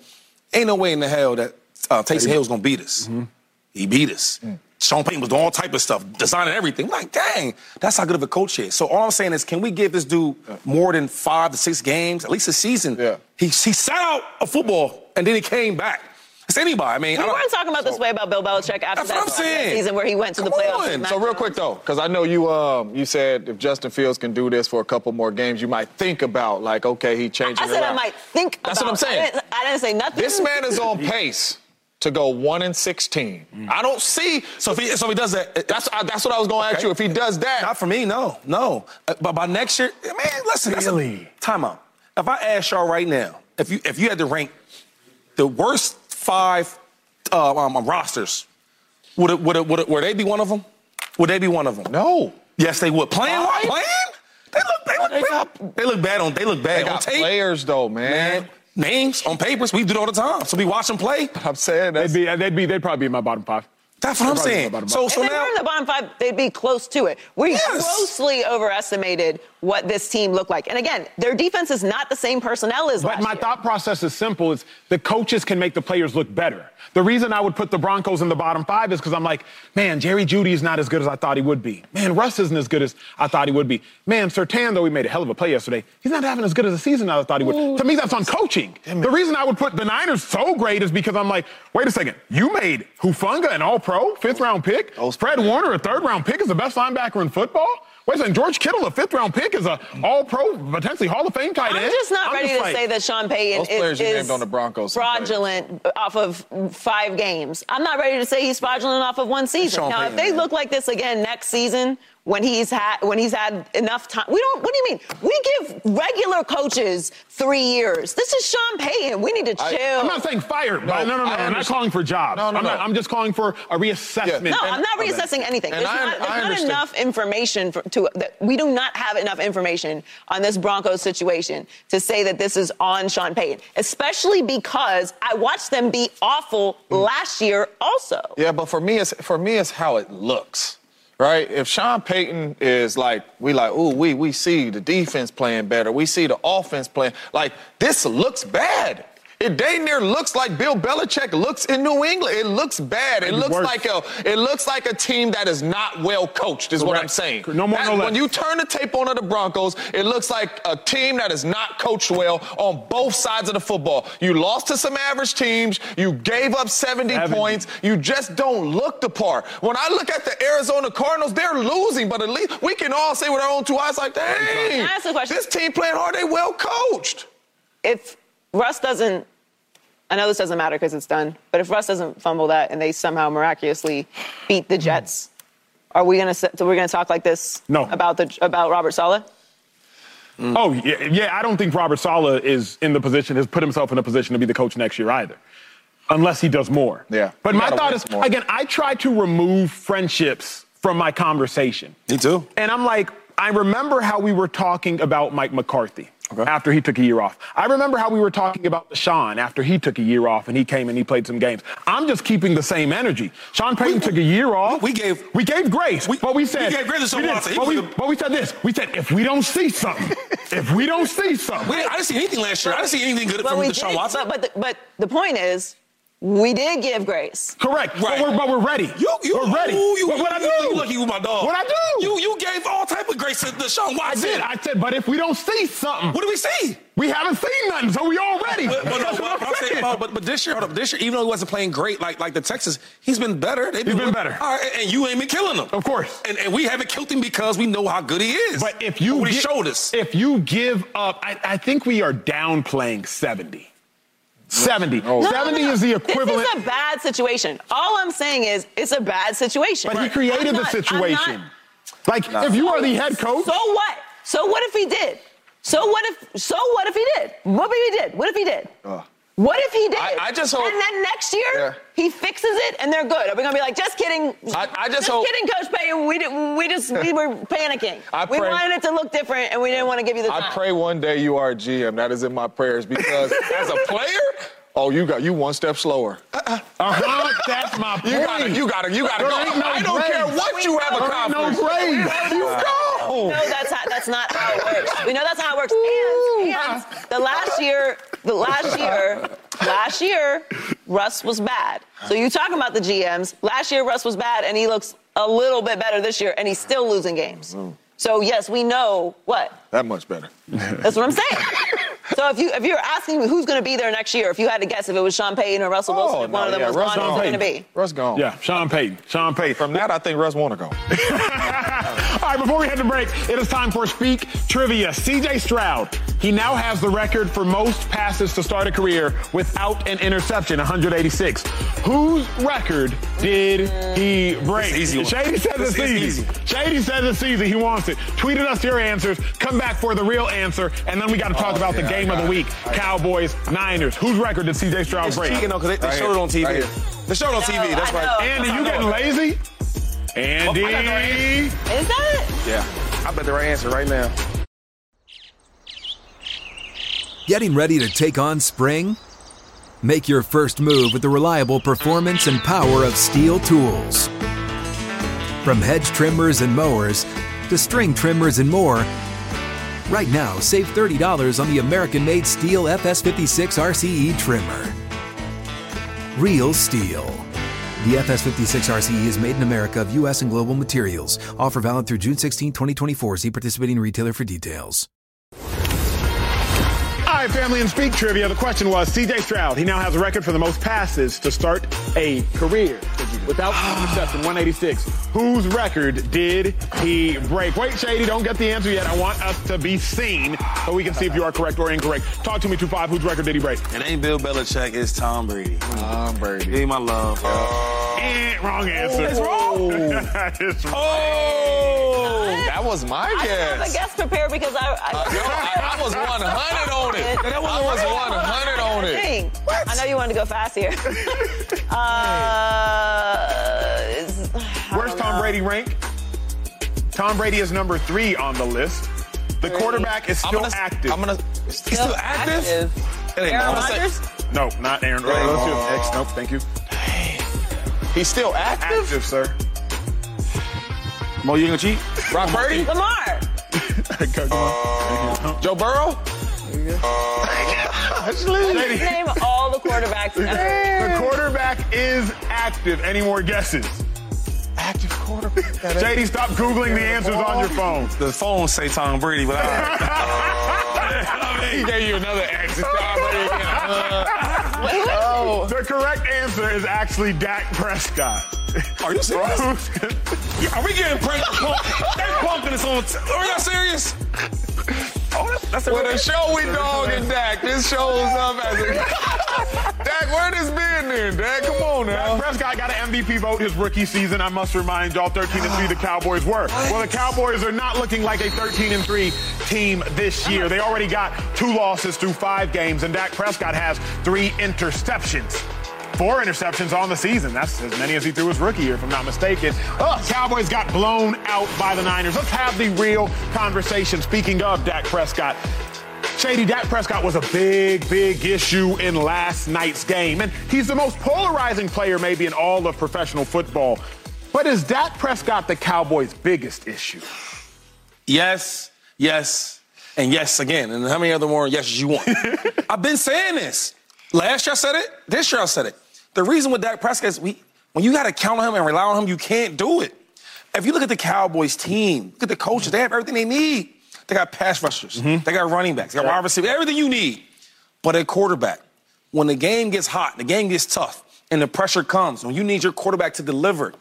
S4: Ain't no way in the hell that uh, Taysom Hill was gonna beat us.
S1: Mm-hmm.
S4: He beat us. Sean Payton was doing all type of stuff, designing everything. We're like, dang, that's how good of a coach he is. So all I'm saying is, can we give this dude more than five to six games, at least a season?
S3: Yeah.
S4: He, he sat out of football and then he came back. It's anybody. I mean,
S2: We
S4: I don't-
S2: weren't talking about this way about Bill Belichick after
S4: That's
S2: that
S4: what I'm saying.
S2: season where he went to the playoffs.
S4: on.
S3: So real quick though, because I know you um you said if Justin Fields can do this for a couple more games, you might think about like, okay, he changed.
S2: I
S3: it
S2: said I might think
S3: That's
S2: about
S3: what I'm saying.
S2: I didn't, I didn't say nothing.
S3: This man is on pace to go one and sixteen.
S2: Mm.
S3: I don't see.
S4: So if he, so if he does that,
S3: That's I, that's what I was going to ask you. If he does that,
S4: Not for me, no, no. Uh, but by next year, man, listen. that's a-
S1: Really?
S4: time out. If I ask y'all right now, if you if you had to rank the worst five uh, um, rosters, would it would it would it would they be one of them? Would they be one of them?
S3: no.
S4: Yes, they would. Playing
S3: Five?
S4: playing? They look they look,
S3: They
S4: they,
S3: got-
S4: they look bad on they look bad
S3: They
S4: on tape.
S3: players though, man.
S4: Man, names on papers, we do it all the time. So we watch them play.
S3: I'm saying
S1: They'd be, they'd be, they'd probably be in my bottom five.
S4: That's what I'm
S1: They're probably
S4: saying.
S1: about a
S4: So
S2: If
S4: so
S2: they
S4: now
S2: were in the bottom five, they'd be close to it. We
S4: Yes.
S2: grossly overestimated what this team looked like. And again, their defense is not the same personnel as
S1: But
S2: last
S1: my
S2: year.
S1: thought process is simple: is the coaches can make the players look better. The reason I would put the Broncos in the bottom five is because I'm like, man, Jerry Jeudy is not as good as I thought he would be. Man, Russ isn't as good as I thought he would be. Man, Sutton, though he made a hell of a play yesterday, he's not having as good as a season as I thought he would. To me, that's on coaching. The reason I would put the Niners so great is because I'm like, wait a second, you made Hufanga an All-Pro, fifth round pick. Fred Warner, a third round pick, is the best linebacker in football. Wait a second, George Kittle, a fifth round pick, is a All-Pro, potentially Hall of Fame tight end.
S2: I'm just not
S1: I'm
S2: ready
S1: just
S2: to
S1: like-
S2: say that Sean Payton
S3: Those players
S2: is, is
S3: named on the Broncos players.
S2: fraudulent off of five games. I'm not ready to say he's fraudulent off of one season.
S4: Sean
S2: now,
S4: Payton,
S2: if they
S4: man.
S2: look like this again next season, when he's had when he's had enough time, we don't. What do you mean? We give regular coaches three years. This is Sean Payton. We need to chill.
S1: I'm not saying fire.
S3: No,
S1: No, no, no, no.
S3: I
S1: I'm not calling for jobs.
S3: No, no,
S1: I'm, not- I'm just calling for a reassessment.
S3: Yeah.
S2: No, I'm not
S1: of it.
S2: reassessing anything.
S3: And
S2: There's,
S3: I-
S2: not, there's
S3: I
S2: not enough information for, to that we do not have enough information on this Broncos situation to say that this is on Sean Payton, especially because I watched them be awful mm. last year also.
S3: Yeah, but for me, it's for me, it's how it looks, right? If Sean Payton is like, we like, ooh, we we see the defense playing better, we see the offense playing like this looks bad. It dang near looks like Bill Belichick looks in New England. It looks bad. It
S1: Maybe
S3: looks
S1: worse.
S3: like a it looks like a team that is not well coached, is what I'm saying.
S1: No more,
S3: That-
S1: no less.
S3: When you turn the tape on of the Broncos, it looks like a team that is not coached well on both sides of the football. You lost to some average teams. You gave up 70,
S1: 70.
S3: points. You just don't look the part. When I look at the Arizona Cardinals, they're losing, but at least we can all say with our own two eyes, like, dang,
S2: I ask a question?
S3: this team playing hard, they well coached.
S2: If Russ doesn't, I know this doesn't matter because it's done, but if Russ doesn't fumble that and they somehow miraculously beat the Jets, are we gonna so we're gonna talk like this
S1: No.
S2: about the about Robert Saleh? Mm.
S1: Oh, yeah, yeah. I don't think Robert Saleh is in the position, has put himself in a position to be the coach next year either. Unless he does more.
S3: Yeah.
S1: But
S3: You
S1: my thought is,
S3: more.
S1: again, I try to remove friendships from my conversation.
S4: Me too.
S1: And I'm like, I remember how we were talking about Mike McCarthy after he took a year off. I remember how we were talking about Deshaun after he took a year off and he came and he played some games. I'm just keeping the same energy. Sean Payton took a year off.
S4: we gave-
S1: we gave grace.
S4: we-
S1: but we said
S4: we
S1: said
S4: gave grace to Sean
S1: we did.
S4: Watson.
S1: But we,
S4: a-
S1: but we said this. We said if we don't see something, if we don't see something,
S4: We didn't- I didn't see anything last year. I didn't see anything good
S2: But
S4: from Deshaun
S2: did,
S4: Watson.
S2: but, but, the, but the point is, we did give grace.
S1: correct.
S4: Right.
S1: But, we're, but we're ready.
S4: You, you,
S1: we're ready.
S4: You, you,
S1: what, what I do?
S4: You lucky with my dog.
S1: What I do?
S4: You, you gave all type of grace to Deshaun
S1: I
S4: Watson.
S1: did. I said, but if we don't see something,
S4: what do we see?
S1: we haven't seen nothing, so we all ready.
S4: Uh, but, but,
S1: That's
S4: but, but,
S1: I'm
S4: I'm saying,
S1: saying.
S4: but, but, but this year, hold up, this year, even though he wasn't playing great like like the Texas, he's been better. They've
S1: He's been better.
S4: All right, and you ain't been killing him.
S1: Of course.
S4: And, and we haven't killed him because we know how good he is.
S1: But if you
S4: what he
S1: gi-
S4: showed us,
S1: if you give up, I, I think we are downplaying 70. 70.
S2: No,
S1: 70
S2: no, no.
S1: is the equivalent.
S2: This is a bad situation. All I'm saying is it's a bad situation.
S1: but he created
S2: I'm
S1: the situation.
S2: not-
S1: like, if you are the head coach,
S2: So what? So what if he did? So what if? So what if he did? What if he did? What if he did? What if he did?
S3: I- I just hope-
S2: And then next year
S3: Yeah.
S2: he fixes it and they're good. Are we gonna be like, just kidding?
S3: I- I just
S2: just
S3: hope-
S2: kidding, Coach Payton. We did, we just we were panicking.
S3: I
S2: we
S3: pray-
S2: wanted it to look different and we didn't want to give you the time.
S3: I pray one day you are a GM. That is in my prayers because as a player, oh, you got you one step slower.
S1: uh-huh, that's my point.
S3: You gotta, you gotta, you gotta
S1: There
S3: go.
S1: no
S3: I don't
S1: grades.
S3: care what you have
S1: There ain't
S3: accomplished.
S1: no grades. You go.
S2: No, that's how, that's not how it works. We know that's not how it works. And, and the last year, the last year, last year, Russ was bad. So you talking about the GMs. Last year, Russ was bad, and he looks a little bit better this year, and he's still losing games. Oh. So yes, we know what.
S3: That much better.
S2: That's what I'm saying. so if you if you're asking me who's going to be there next year, if you had to guess if it was Sean Payton or Russell Wilson,
S3: Oh,
S2: if one
S3: no,
S2: of them
S3: yeah,
S2: was
S3: Russ
S2: gone, who's it going to be?
S3: Russ gone.
S1: Yeah, Sean Payton. Sean Payton.
S3: From that, I think Russ want to go.
S1: All right, before we head to break, it is time for Speak Trivia. CJ Stroud, he now has the record for most passes to start a career without an interception, 186. Whose record did he break?
S4: This easy one.
S1: Shady says
S4: This
S1: it's
S4: is
S1: easy.
S4: easy.
S1: Shady says it's easy. He wants it. Tweeted us your answers. Come back for the real answer, and then we got to talk
S3: Oh,
S1: about
S3: yeah,
S1: the game of
S3: got
S1: the
S3: it.
S1: week: Cowboys, Niners. Whose record did CJ Stroud
S4: It's
S1: break?
S4: cheating though, because they, they
S3: Right
S4: showed it on TV.
S3: here. Right
S4: they showed it on TV. That's
S2: I
S4: why.
S2: know.
S1: Andy, you getting lazy? Andy.
S4: Oh, I got the right
S2: Is that it?
S4: Yeah, I bet the right answer right now.
S7: Getting ready to take on spring? Make your first move with the reliable performance and power of STIHL tools. From hedge trimmers and mowers to string trimmers and more, right now save $30 on the American made STIHL FS56 RCE trimmer. Real STIHL. The FS56 RCE E is made in America of U.S. and global materials. Offer valid through June 16, 2024. See participating retailer for details.
S1: All right, family and speak trivia. The question was CJ Stroud. He now has a record for the most passes to start a career without an interception, 186. Whose record did he break? Wait, Shady, don't get the answer yet. I want us to be seen so we can see if you are correct or incorrect. Talk to me, 2-5. Whose record did he break?
S4: It ain't Bill Belichick, it's Tom Brady.
S3: Tom Brady.
S4: Give me my love.
S1: Eh, wrong answer.
S4: It's wrong?
S1: it's wrong.
S4: Oh!
S3: That was my
S2: I have a
S3: guess.
S2: guess prepared because I. I,
S3: Uh, no, I, I was 100 on it.
S2: That
S3: I was 100 on it.
S2: Dang. I know you wanted to go fast here. uh,
S1: Where's Tom
S2: know.
S1: Brady rank? Tom Brady is number three on the list. The
S2: Three.
S1: quarterback is
S3: I'm
S1: still
S3: gonna,
S1: active.
S3: I'm gonna.
S4: He's still active? It ain't
S2: Aaron
S4: no-
S2: Rodgers?
S1: No, not Aaron.
S3: Right.
S1: Let's X. Nope, thank you.
S3: He's still active.
S1: Active, sir.
S4: Mo, you ain't gonna cheat?
S3: Brock Purdy.
S2: Lamar.
S1: Come on.
S3: Joe Burrow.
S1: Lady,
S2: Name all the quarterbacks
S1: the quarterback is active. Any more guesses?
S3: Active quarterback.
S1: JD, stop Googling the answers on your phone.
S4: The phone say Tom Brady, but I,
S3: he gave you another X. Tom Brady again. Uh, oh.
S1: The correct answer is actually Dak Prescott.
S4: are you serious? Yeah, Are we getting pranked? They're pumping us on. Are y'all serious? Oh, that's, that's a
S3: Well,
S4: real-
S3: the show we dogging Dak. This shows up as a. Dak, where this been then? Dak, come on
S1: Dak
S3: now.
S1: Prescott got an MVP vote his rookie season. I must remind y'all, 13 and 3 the Cowboys were. Well, the Cowboys are not looking like a 13 and 3 team this year. They already got two losses through five games, and Dak Prescott has three interceptions. Four interceptions on the season. That's as many as he threw his rookie year, if I'm not mistaken. Oh, Cowboys got blown out by the Niners. Let's have the real conversation. Speaking of Dak Prescott, Shady, Dak Prescott was a big, big issue in last night's game. And he's the most polarizing player, maybe, in all of professional football. But is Dak Prescott the Cowboys' biggest issue?
S4: Yes, yes, and yes again. And how many other more yeses you want? I've been saying this. Last year I said it. This year I said it. The reason with Dak Prescott is we, when you got to count on him and rely on him, you can't do it. If you look at the Cowboys team, look at the coaches, they have everything they need. They got pass rushers, mm-hmm. they got running backs, they got wide receivers, everything you need. But at quarterback, when the game gets hot, the game gets tough, and the pressure comes, when you need your quarterback to deliver,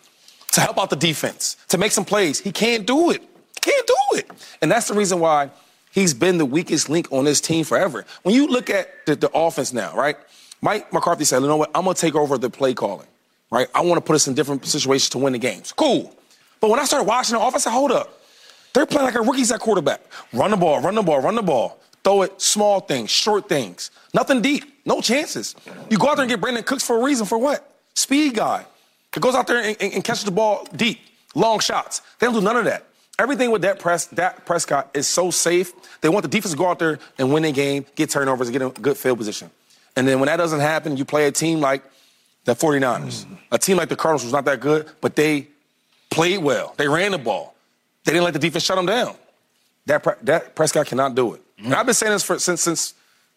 S4: to help out the defense, to make some plays, he can't do it. Can't do it. And that's the reason why he's been the weakest link on this team forever. When you look at the, the offense now, right? Mike McCarthy said, you know what? I'm going to take over the play calling, right? I want to put us in different situations to win the games. Cool. But when I started watching the offense, I said, hold up. They're playing like a rookies at quarterback. Run the ball, run the ball, run the ball. Throw it, small things, short things. Nothing deep, no chances. You go out there and get Brandin Cooks for a reason. For what? Speed guy. That goes out there and, and, and catches the ball deep, long shots. They don't do none of that. Everything with that press, that Prescott is so safe. They want the defense to go out there and win the game, get turnovers, get in a good field position. And then when that doesn't happen, you play a team like the 49ers, a team like the Cardinals was not that good, but they played well. They ran the ball. They didn't let the defense shut them down. That, that Prescott cannot do it. And I've been saying this for, since since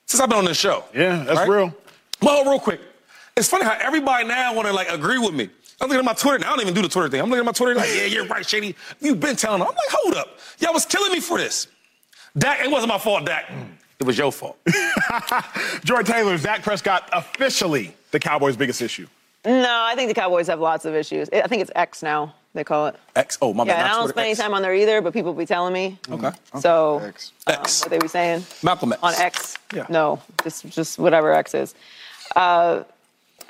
S4: since I've been on this show.
S1: Yeah, that's
S4: right?
S1: real.
S4: Well, real quick, it's funny how everybody now want to like agree with me. I'm looking at my Twitter. Now, I don't even do the Twitter thing. I'm looking at my Twitter like, yeah, you're right, Shady. You've been telling them. I'm like, hold up. Y'all was killing me for this. Dak, it wasn't my fault, Dak. It was your fault.
S1: Joy Taylor, is Dak Prescott officially the Cowboys' biggest issue?
S2: No, I think the Cowboys have lots of issues. I think it's X now. They call it.
S4: X. Oh, my
S2: Yeah,
S4: bad.
S2: and I don't
S4: Twitter,
S2: spend any time on there either, but people be telling me.
S4: Okay.
S2: So,
S3: X.
S2: um,
S4: X.
S2: what they be saying
S4: Malcolm X.
S2: on X?
S1: Yeah.
S2: No, just just whatever X is. Uh,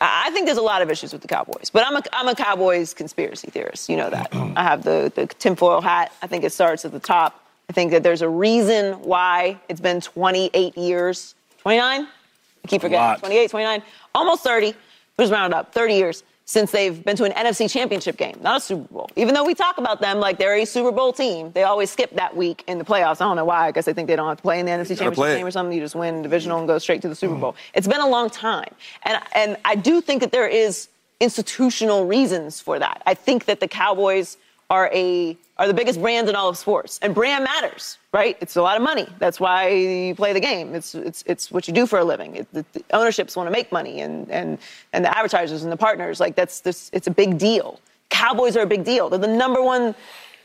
S2: I I think there's a lot of issues with the Cowboys, but I'm a I'm a Cowboys conspiracy theorist. You know that. I have the the tinfoil hat. I think it starts at the top. I think that there's a reason why it's been 28 years, 29. I keep forgetting. 28, 29, almost 30. Let's round it up. 30 years since they've been to an NFC championship game, not a Super Bowl. Even though we talk about them like they're a Super Bowl team, they always skip that week in the playoffs. I don't know why. I guess they think they don't have to play in the NFC championship game or something. You just win divisional and go straight to the Super Bowl. It's been a long time. And, and I do think that there is institutional reasons for that. I think that the Cowboys are a are the biggest brands in all of sports, and brand matters, right? It's a lot of money. That's why you play the game. It's it's it's what you do for a living. It, the, the ownerships want to make money, and and and the advertisers and the partners like that's this. It's a big deal. Cowboys are a big deal. They're the number one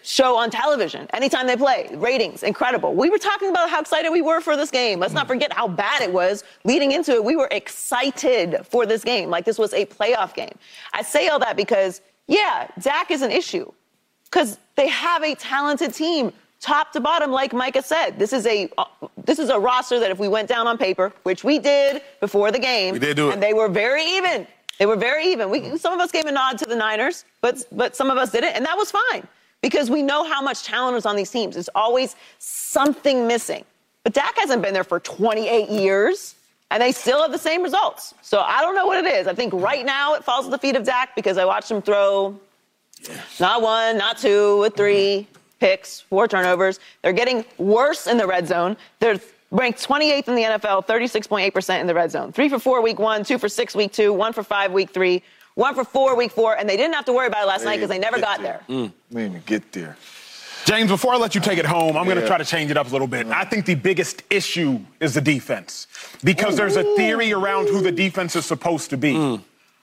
S2: show on television anytime they play. Ratings incredible. We were talking about how excited we were for this game. Let's not forget how bad it was leading into it. We were excited for this game, like this was a playoff game. I say all that because yeah, Dak is an issue because they have a talented team top to bottom like micah said this is a uh, this is a roster that if we went down on paper which we did before the game
S4: We did do it.
S2: and they were very even they were very even we, some of us gave a nod to the niners but but some of us didn't and that was fine because we know how much talent is on these teams there's always something missing but Dak hasn't been there for 28 years and they still have the same results. So I don't know what it is. I think right now it falls at the feet of Dak because I watched him throw not one, not two, with three picks, four turnovers. They're getting worse in the red zone. They're ranked 28th in the NFL, 36.8% in the red zone. Three for four week one, two for six week two, one for five week three, one for four week four, and they didn't have to worry about it last night because they never got there.
S3: We didn't even get there.
S1: James, before I let you take it home, I'm going to try to change it up a little bit. I think the biggest issue is the defense because there's a theory around who the defense is supposed to be.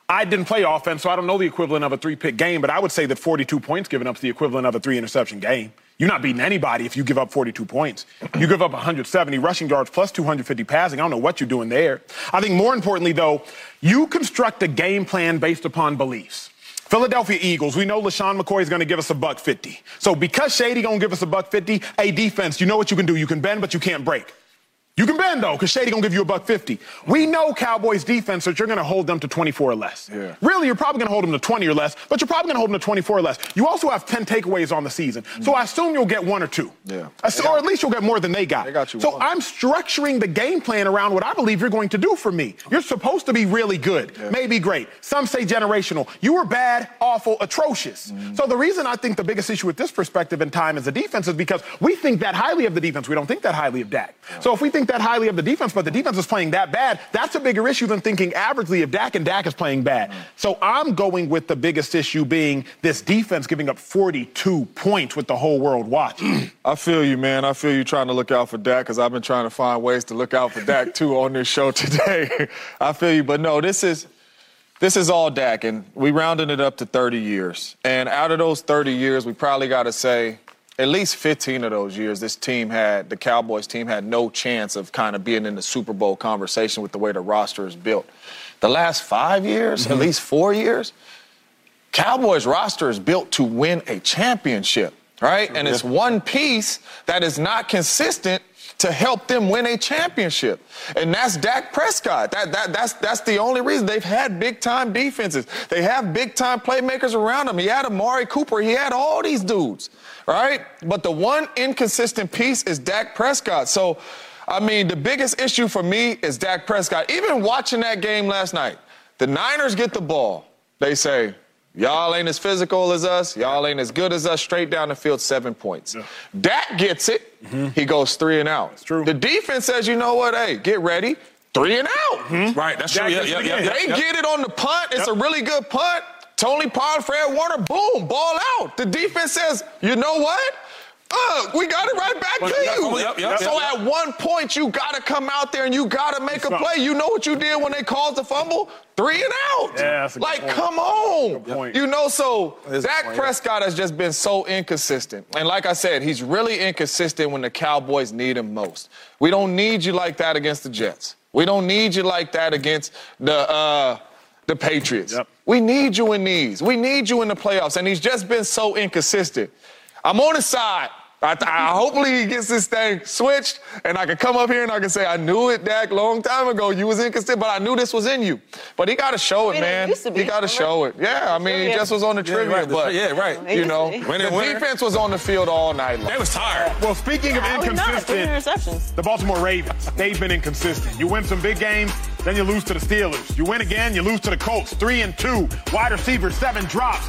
S1: I didn't play offense, so I don't know the equivalent of a three pick game, but I would say that 42 points given up is the equivalent of a three interception game. You're not beating anybody if you give up 42 points. You give up 170 rushing yards plus 250 passing. I don't know what you're doing there. I think more importantly, though, you construct a game plan based upon beliefs. Philadelphia Eagles, we know LeSean McCoy is going to give us a buck 50. So because Shady going to give us a buck 50, a defense, you know what you can do. You can bend, but you can't break. You can bend though, because Shady gonna give you a buck fifty. We know Cowboys defense that you're gonna hold them to 24 or less.
S3: Yeah.
S1: Really, you're probably gonna hold them to 20 or less, but you're probably gonna hold them to 24 or less. You also have 10 takeaways on the season, so I assume you'll get one or two.
S3: Yeah.
S1: S- or at least you'll get more than they got.
S3: They got you
S1: So
S3: one.
S1: I'm structuring the game plan around what I believe you're going to do for me. You're supposed to be really good, maybe great. Some say generational. You were bad, awful, atrocious. Mm-hmm. So the reason I think the biggest issue with this perspective in time is the defense is because we think that highly of the defense. We don't think that highly of Dak. So if we think that highly of the defense, but the defense is playing that bad, that's a bigger issue than thinking averagely of Dak and Dak is playing bad. So I'm going with the biggest issue being this defense giving up 42 points with the whole world watching.
S3: I feel you, man. I feel you trying to look out for Dak because I've been trying to find ways to look out for Dak too on this show today. I feel you, but no, this is this is all Dak, and we rounded it up to 30 years. And out of those 30 years, we probably got to say at least 15 of those years, this team had the Cowboys team had no chance of kind of being in the Super Bowl conversation with the way the roster is built. The last five years, at mm-hmm. least four years, Cowboys roster is built to win a championship, right? And it's one piece that is not consistent to help them win a championship. And that's Dak Prescott. That, that, that's, that's the only reason. They've had big time defenses. They have big time playmakers around them. He had Amari Cooper. He had all these dudes, right? But the one inconsistent piece is Dak Prescott. So, I mean, the biggest issue for me is Dak Prescott. Even watching that game last night, the Niners get the ball. They say, Y'all ain't as physical as us. Y'all ain't as good as us. Straight down the field, seven points. Dak gets it. Mm-hmm. He goes three and out.
S1: true.
S3: The defense says, you know what? Hey, get ready. Three and out. Mm-hmm.
S4: Right, that's
S1: Dak
S4: true. Yeah,
S1: gets
S4: yeah, yeah,
S3: They
S4: yeah.
S3: get it on the punt. It's a really good punt. Tony Pollard, Fred Warner, boom, ball out. The defense says, you know what? Uh, we got it right back
S4: Well,
S3: to
S4: yep,
S3: you.
S4: yep, yep,
S3: so
S4: yep.
S3: at one point, you got to come out there and you got to make a play. You know what you did when they called the fumble? Three and out.
S1: Yeah, that's a good
S3: like,
S1: point.
S3: come on.
S1: Good point.
S3: You know, so
S4: That is
S3: Dak
S4: point, yeah.
S3: Prescott has just been so inconsistent. And like I said, he's really inconsistent when the Cowboys need him most. We don't need you like that against the Jets. We don't need you like that against the uh, the Patriots.
S1: Yep.
S3: We need you in these. We need you in the playoffs. And he's just been so inconsistent. I'm on his side. I, I hopefully he gets this thing switched, and I can come up here and I can say I knew it, Dak, long time ago. You was inconsistent, but I knew this was in you. But he got to show
S2: I
S3: it,
S2: mean, it
S3: man.
S2: used to be,
S3: he got to show it. Yeah, I mean, he just was on the
S4: Yeah,
S3: trivia,
S4: right,
S3: but
S4: yeah, right.
S3: You know,
S2: to
S3: the
S4: winner.
S3: defense was on the field all night. long.
S4: They was tired.
S1: Well, speaking of
S2: How we not? Three
S1: inconsistent, the Baltimore Ravens, they've been inconsistent. You win some big games, then you lose to the Steelers. You win again, you lose to the Colts. Three and two. Wide receiver, seven drops.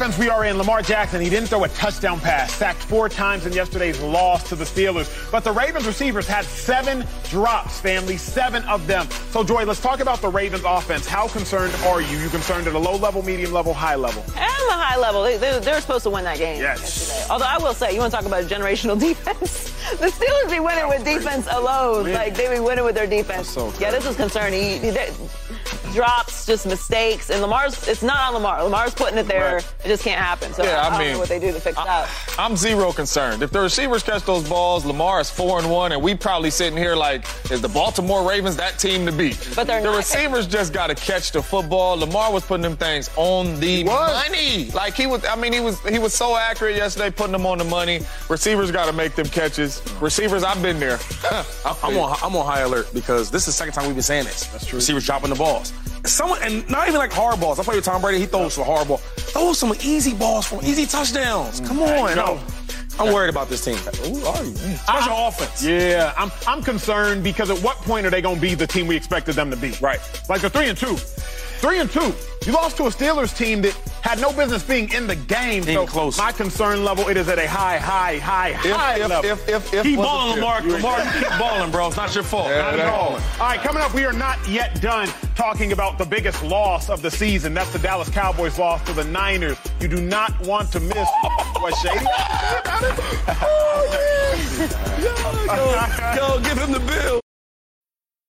S1: Offense we are in. Lamar Jackson, he didn't throw a touchdown pass, sacked four times in yesterday's loss to the Steelers. But the Ravens receivers had seven drops, family, seven of them. So, Joy, let's talk about the Ravens offense. How concerned are you? You concerned at a low level, medium level, high level?
S2: And a high level. They, they, they were supposed to win that game
S1: Yes.
S2: yesterday. Although I will say, you want to talk about a generational defense? the Steelers be winning with defense alone. Like they be winning with their defense.
S4: so
S2: yeah, this is concerning. He, he- they- drops, just mistakes, and Lamar's. It's not on Lamar. Lamar's putting it there.
S3: Right.
S2: It just can't happen. So
S3: Yeah,
S2: I,
S3: I
S2: don't
S3: mean,
S2: know what they do to fix that.
S3: I'm zero concerned. If the receivers catch those balls, Lamar is four and one, and we probably sitting here like, is the Baltimore Ravens that team to beat?
S2: But they're
S3: the
S2: not.
S3: receivers just got to catch the football. Lamar was putting them things on the
S1: was.
S3: money. Like he was. I mean, he was. He was so accurate yesterday, putting them on the money. Receivers got to make them catches. Receivers, I've been there.
S4: I'm on, I'm on high alert because this is the second time we've been saying this. That's true. Receivers dropping the balls. Someone, and not even like hard balls. I play with Tom Brady. He throws some hard ball. Throw some easy balls from easy touchdowns. Mm. Come on.
S1: No.
S4: I'm worried about this team. Who are you? How's your offense?
S1: Yeah, I'm I'm concerned because at what point are they going to be the team we expected them to be?
S4: Right.
S1: Like the three and two, three and two. You lost to a Steelers team that had no business being in the game.
S4: Even
S1: so
S4: close.
S1: my concern level it is at a high, high, high, high
S3: if,
S1: level.
S3: if, if, if
S4: Keep balling,
S3: tip.
S4: Lamar. Lamar, you keep balling, bro. It's not your fault.
S3: Yeah,
S1: Not at all. All right, coming up, we are not yet done talking about the biggest loss of the season. That's the Dallas Cowboys loss to the Niners. You do not want to miss what Shady.
S4: Oh, Yo, give him the bill.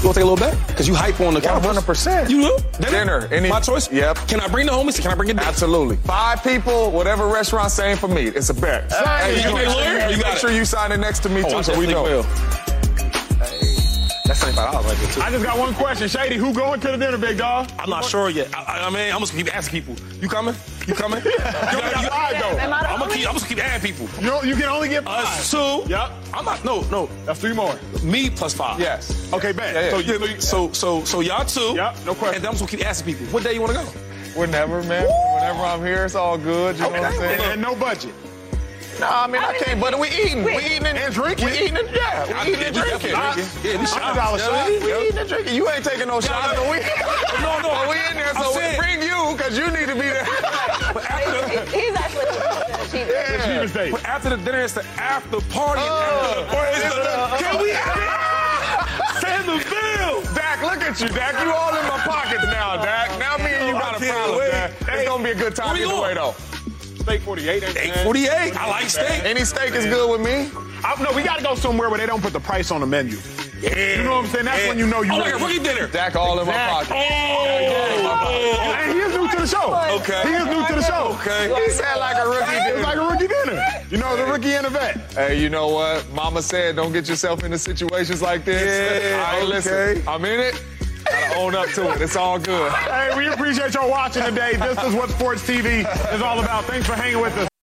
S4: You want to take a little bet? Because you hype on the Cowboys.
S3: 100%.
S4: You will?
S3: Dinner. Any-
S4: My choice?
S3: Yep.
S4: Can I bring the homies? Can I bring it?
S3: Absolutely. Five people, whatever restaurant saying for me, it's a bet.
S4: You
S3: make
S4: got
S3: sure
S4: it.
S3: you,
S4: You
S3: make sure you sign it next to me
S4: Oh,
S3: too, so we know.
S4: will. That's seventy-five dollars right there too.
S1: I just got one question, Shady. Who going to the dinner, big dog?
S4: I'm not sure yet. I, I- I mean, I'm just gonna keep asking people. You coming? You coming? you
S1: got five, though.
S2: Am I the
S4: I'm gonna keep. I'm just keep adding people.
S1: You know, you can only get five.
S4: Us two.
S1: Yep.
S4: I'm not. No, no.
S1: That's three more.
S4: Me plus five.
S3: Yes.
S1: Okay, bet.
S3: Yeah, yeah.
S1: So
S4: So,
S1: you,
S4: you, so, so, so y'all two.
S1: Yep, no question.
S4: And then I'm just gonna keep asking people. What day you want to go?
S3: Whenever, man. Whenever I'm here, it's all good. You know what I'm
S1: and,
S3: saying?
S1: and no budget.
S3: Nah, I mean, I can't, but we eating. We eating and,
S1: And drinking.
S3: We eating and, yeah, we eating and drinking.
S4: definitely drinking. Yeah, we
S3: $100
S4: shots.
S3: shots.
S4: Yeah,
S3: We
S4: yeah.
S3: eating and drinking. You ain't taking no shots,
S4: no.
S3: but we.
S4: No, no.
S3: But we in there, so we
S4: saying-
S3: bring you, because you need to be there.
S4: But after,
S2: He- He's actually the cheap.
S1: Cheap mistake.
S4: but after the dinner, it's the after party.
S3: Uh,
S4: It's
S3: it's
S4: the-
S3: the-
S4: can we send the bill?
S3: Dak, look at you, Dak. You all in my pockets now, Dak. Now me and you got a
S4: can't
S3: problem,
S4: wait.
S3: Dak. It's gonna be a good time
S4: Where
S3: either way, though.
S1: Steak 48.
S4: Steak 48. I like steak.
S3: Any steak is good with me.
S1: I, no, we got to go somewhere where they don't put the price on the menu.
S4: Yeah.
S1: You know what I'm saying? That's
S4: Yeah.
S1: when you know you
S4: Oh, like a
S1: ready.
S4: rookie dinner.
S3: Dak all in my pocket.
S4: Oh.
S1: And he is new to the show.
S4: Okay.
S1: He is new to the show.
S4: Okay.
S3: He said like a rookie
S1: It's
S3: dinner.
S1: like a rookie dinner. You know, the rookie and the vet.
S3: Hey, you know what? Mama said don't get yourself into situations like this.
S4: Yeah,
S3: All right, listen.
S4: okay.
S3: I'm in it. Gotta own up to it. It's all good.
S1: Hey, we appreciate y'all watching today. This is what Sports TV is all about. Thanks for hanging with us.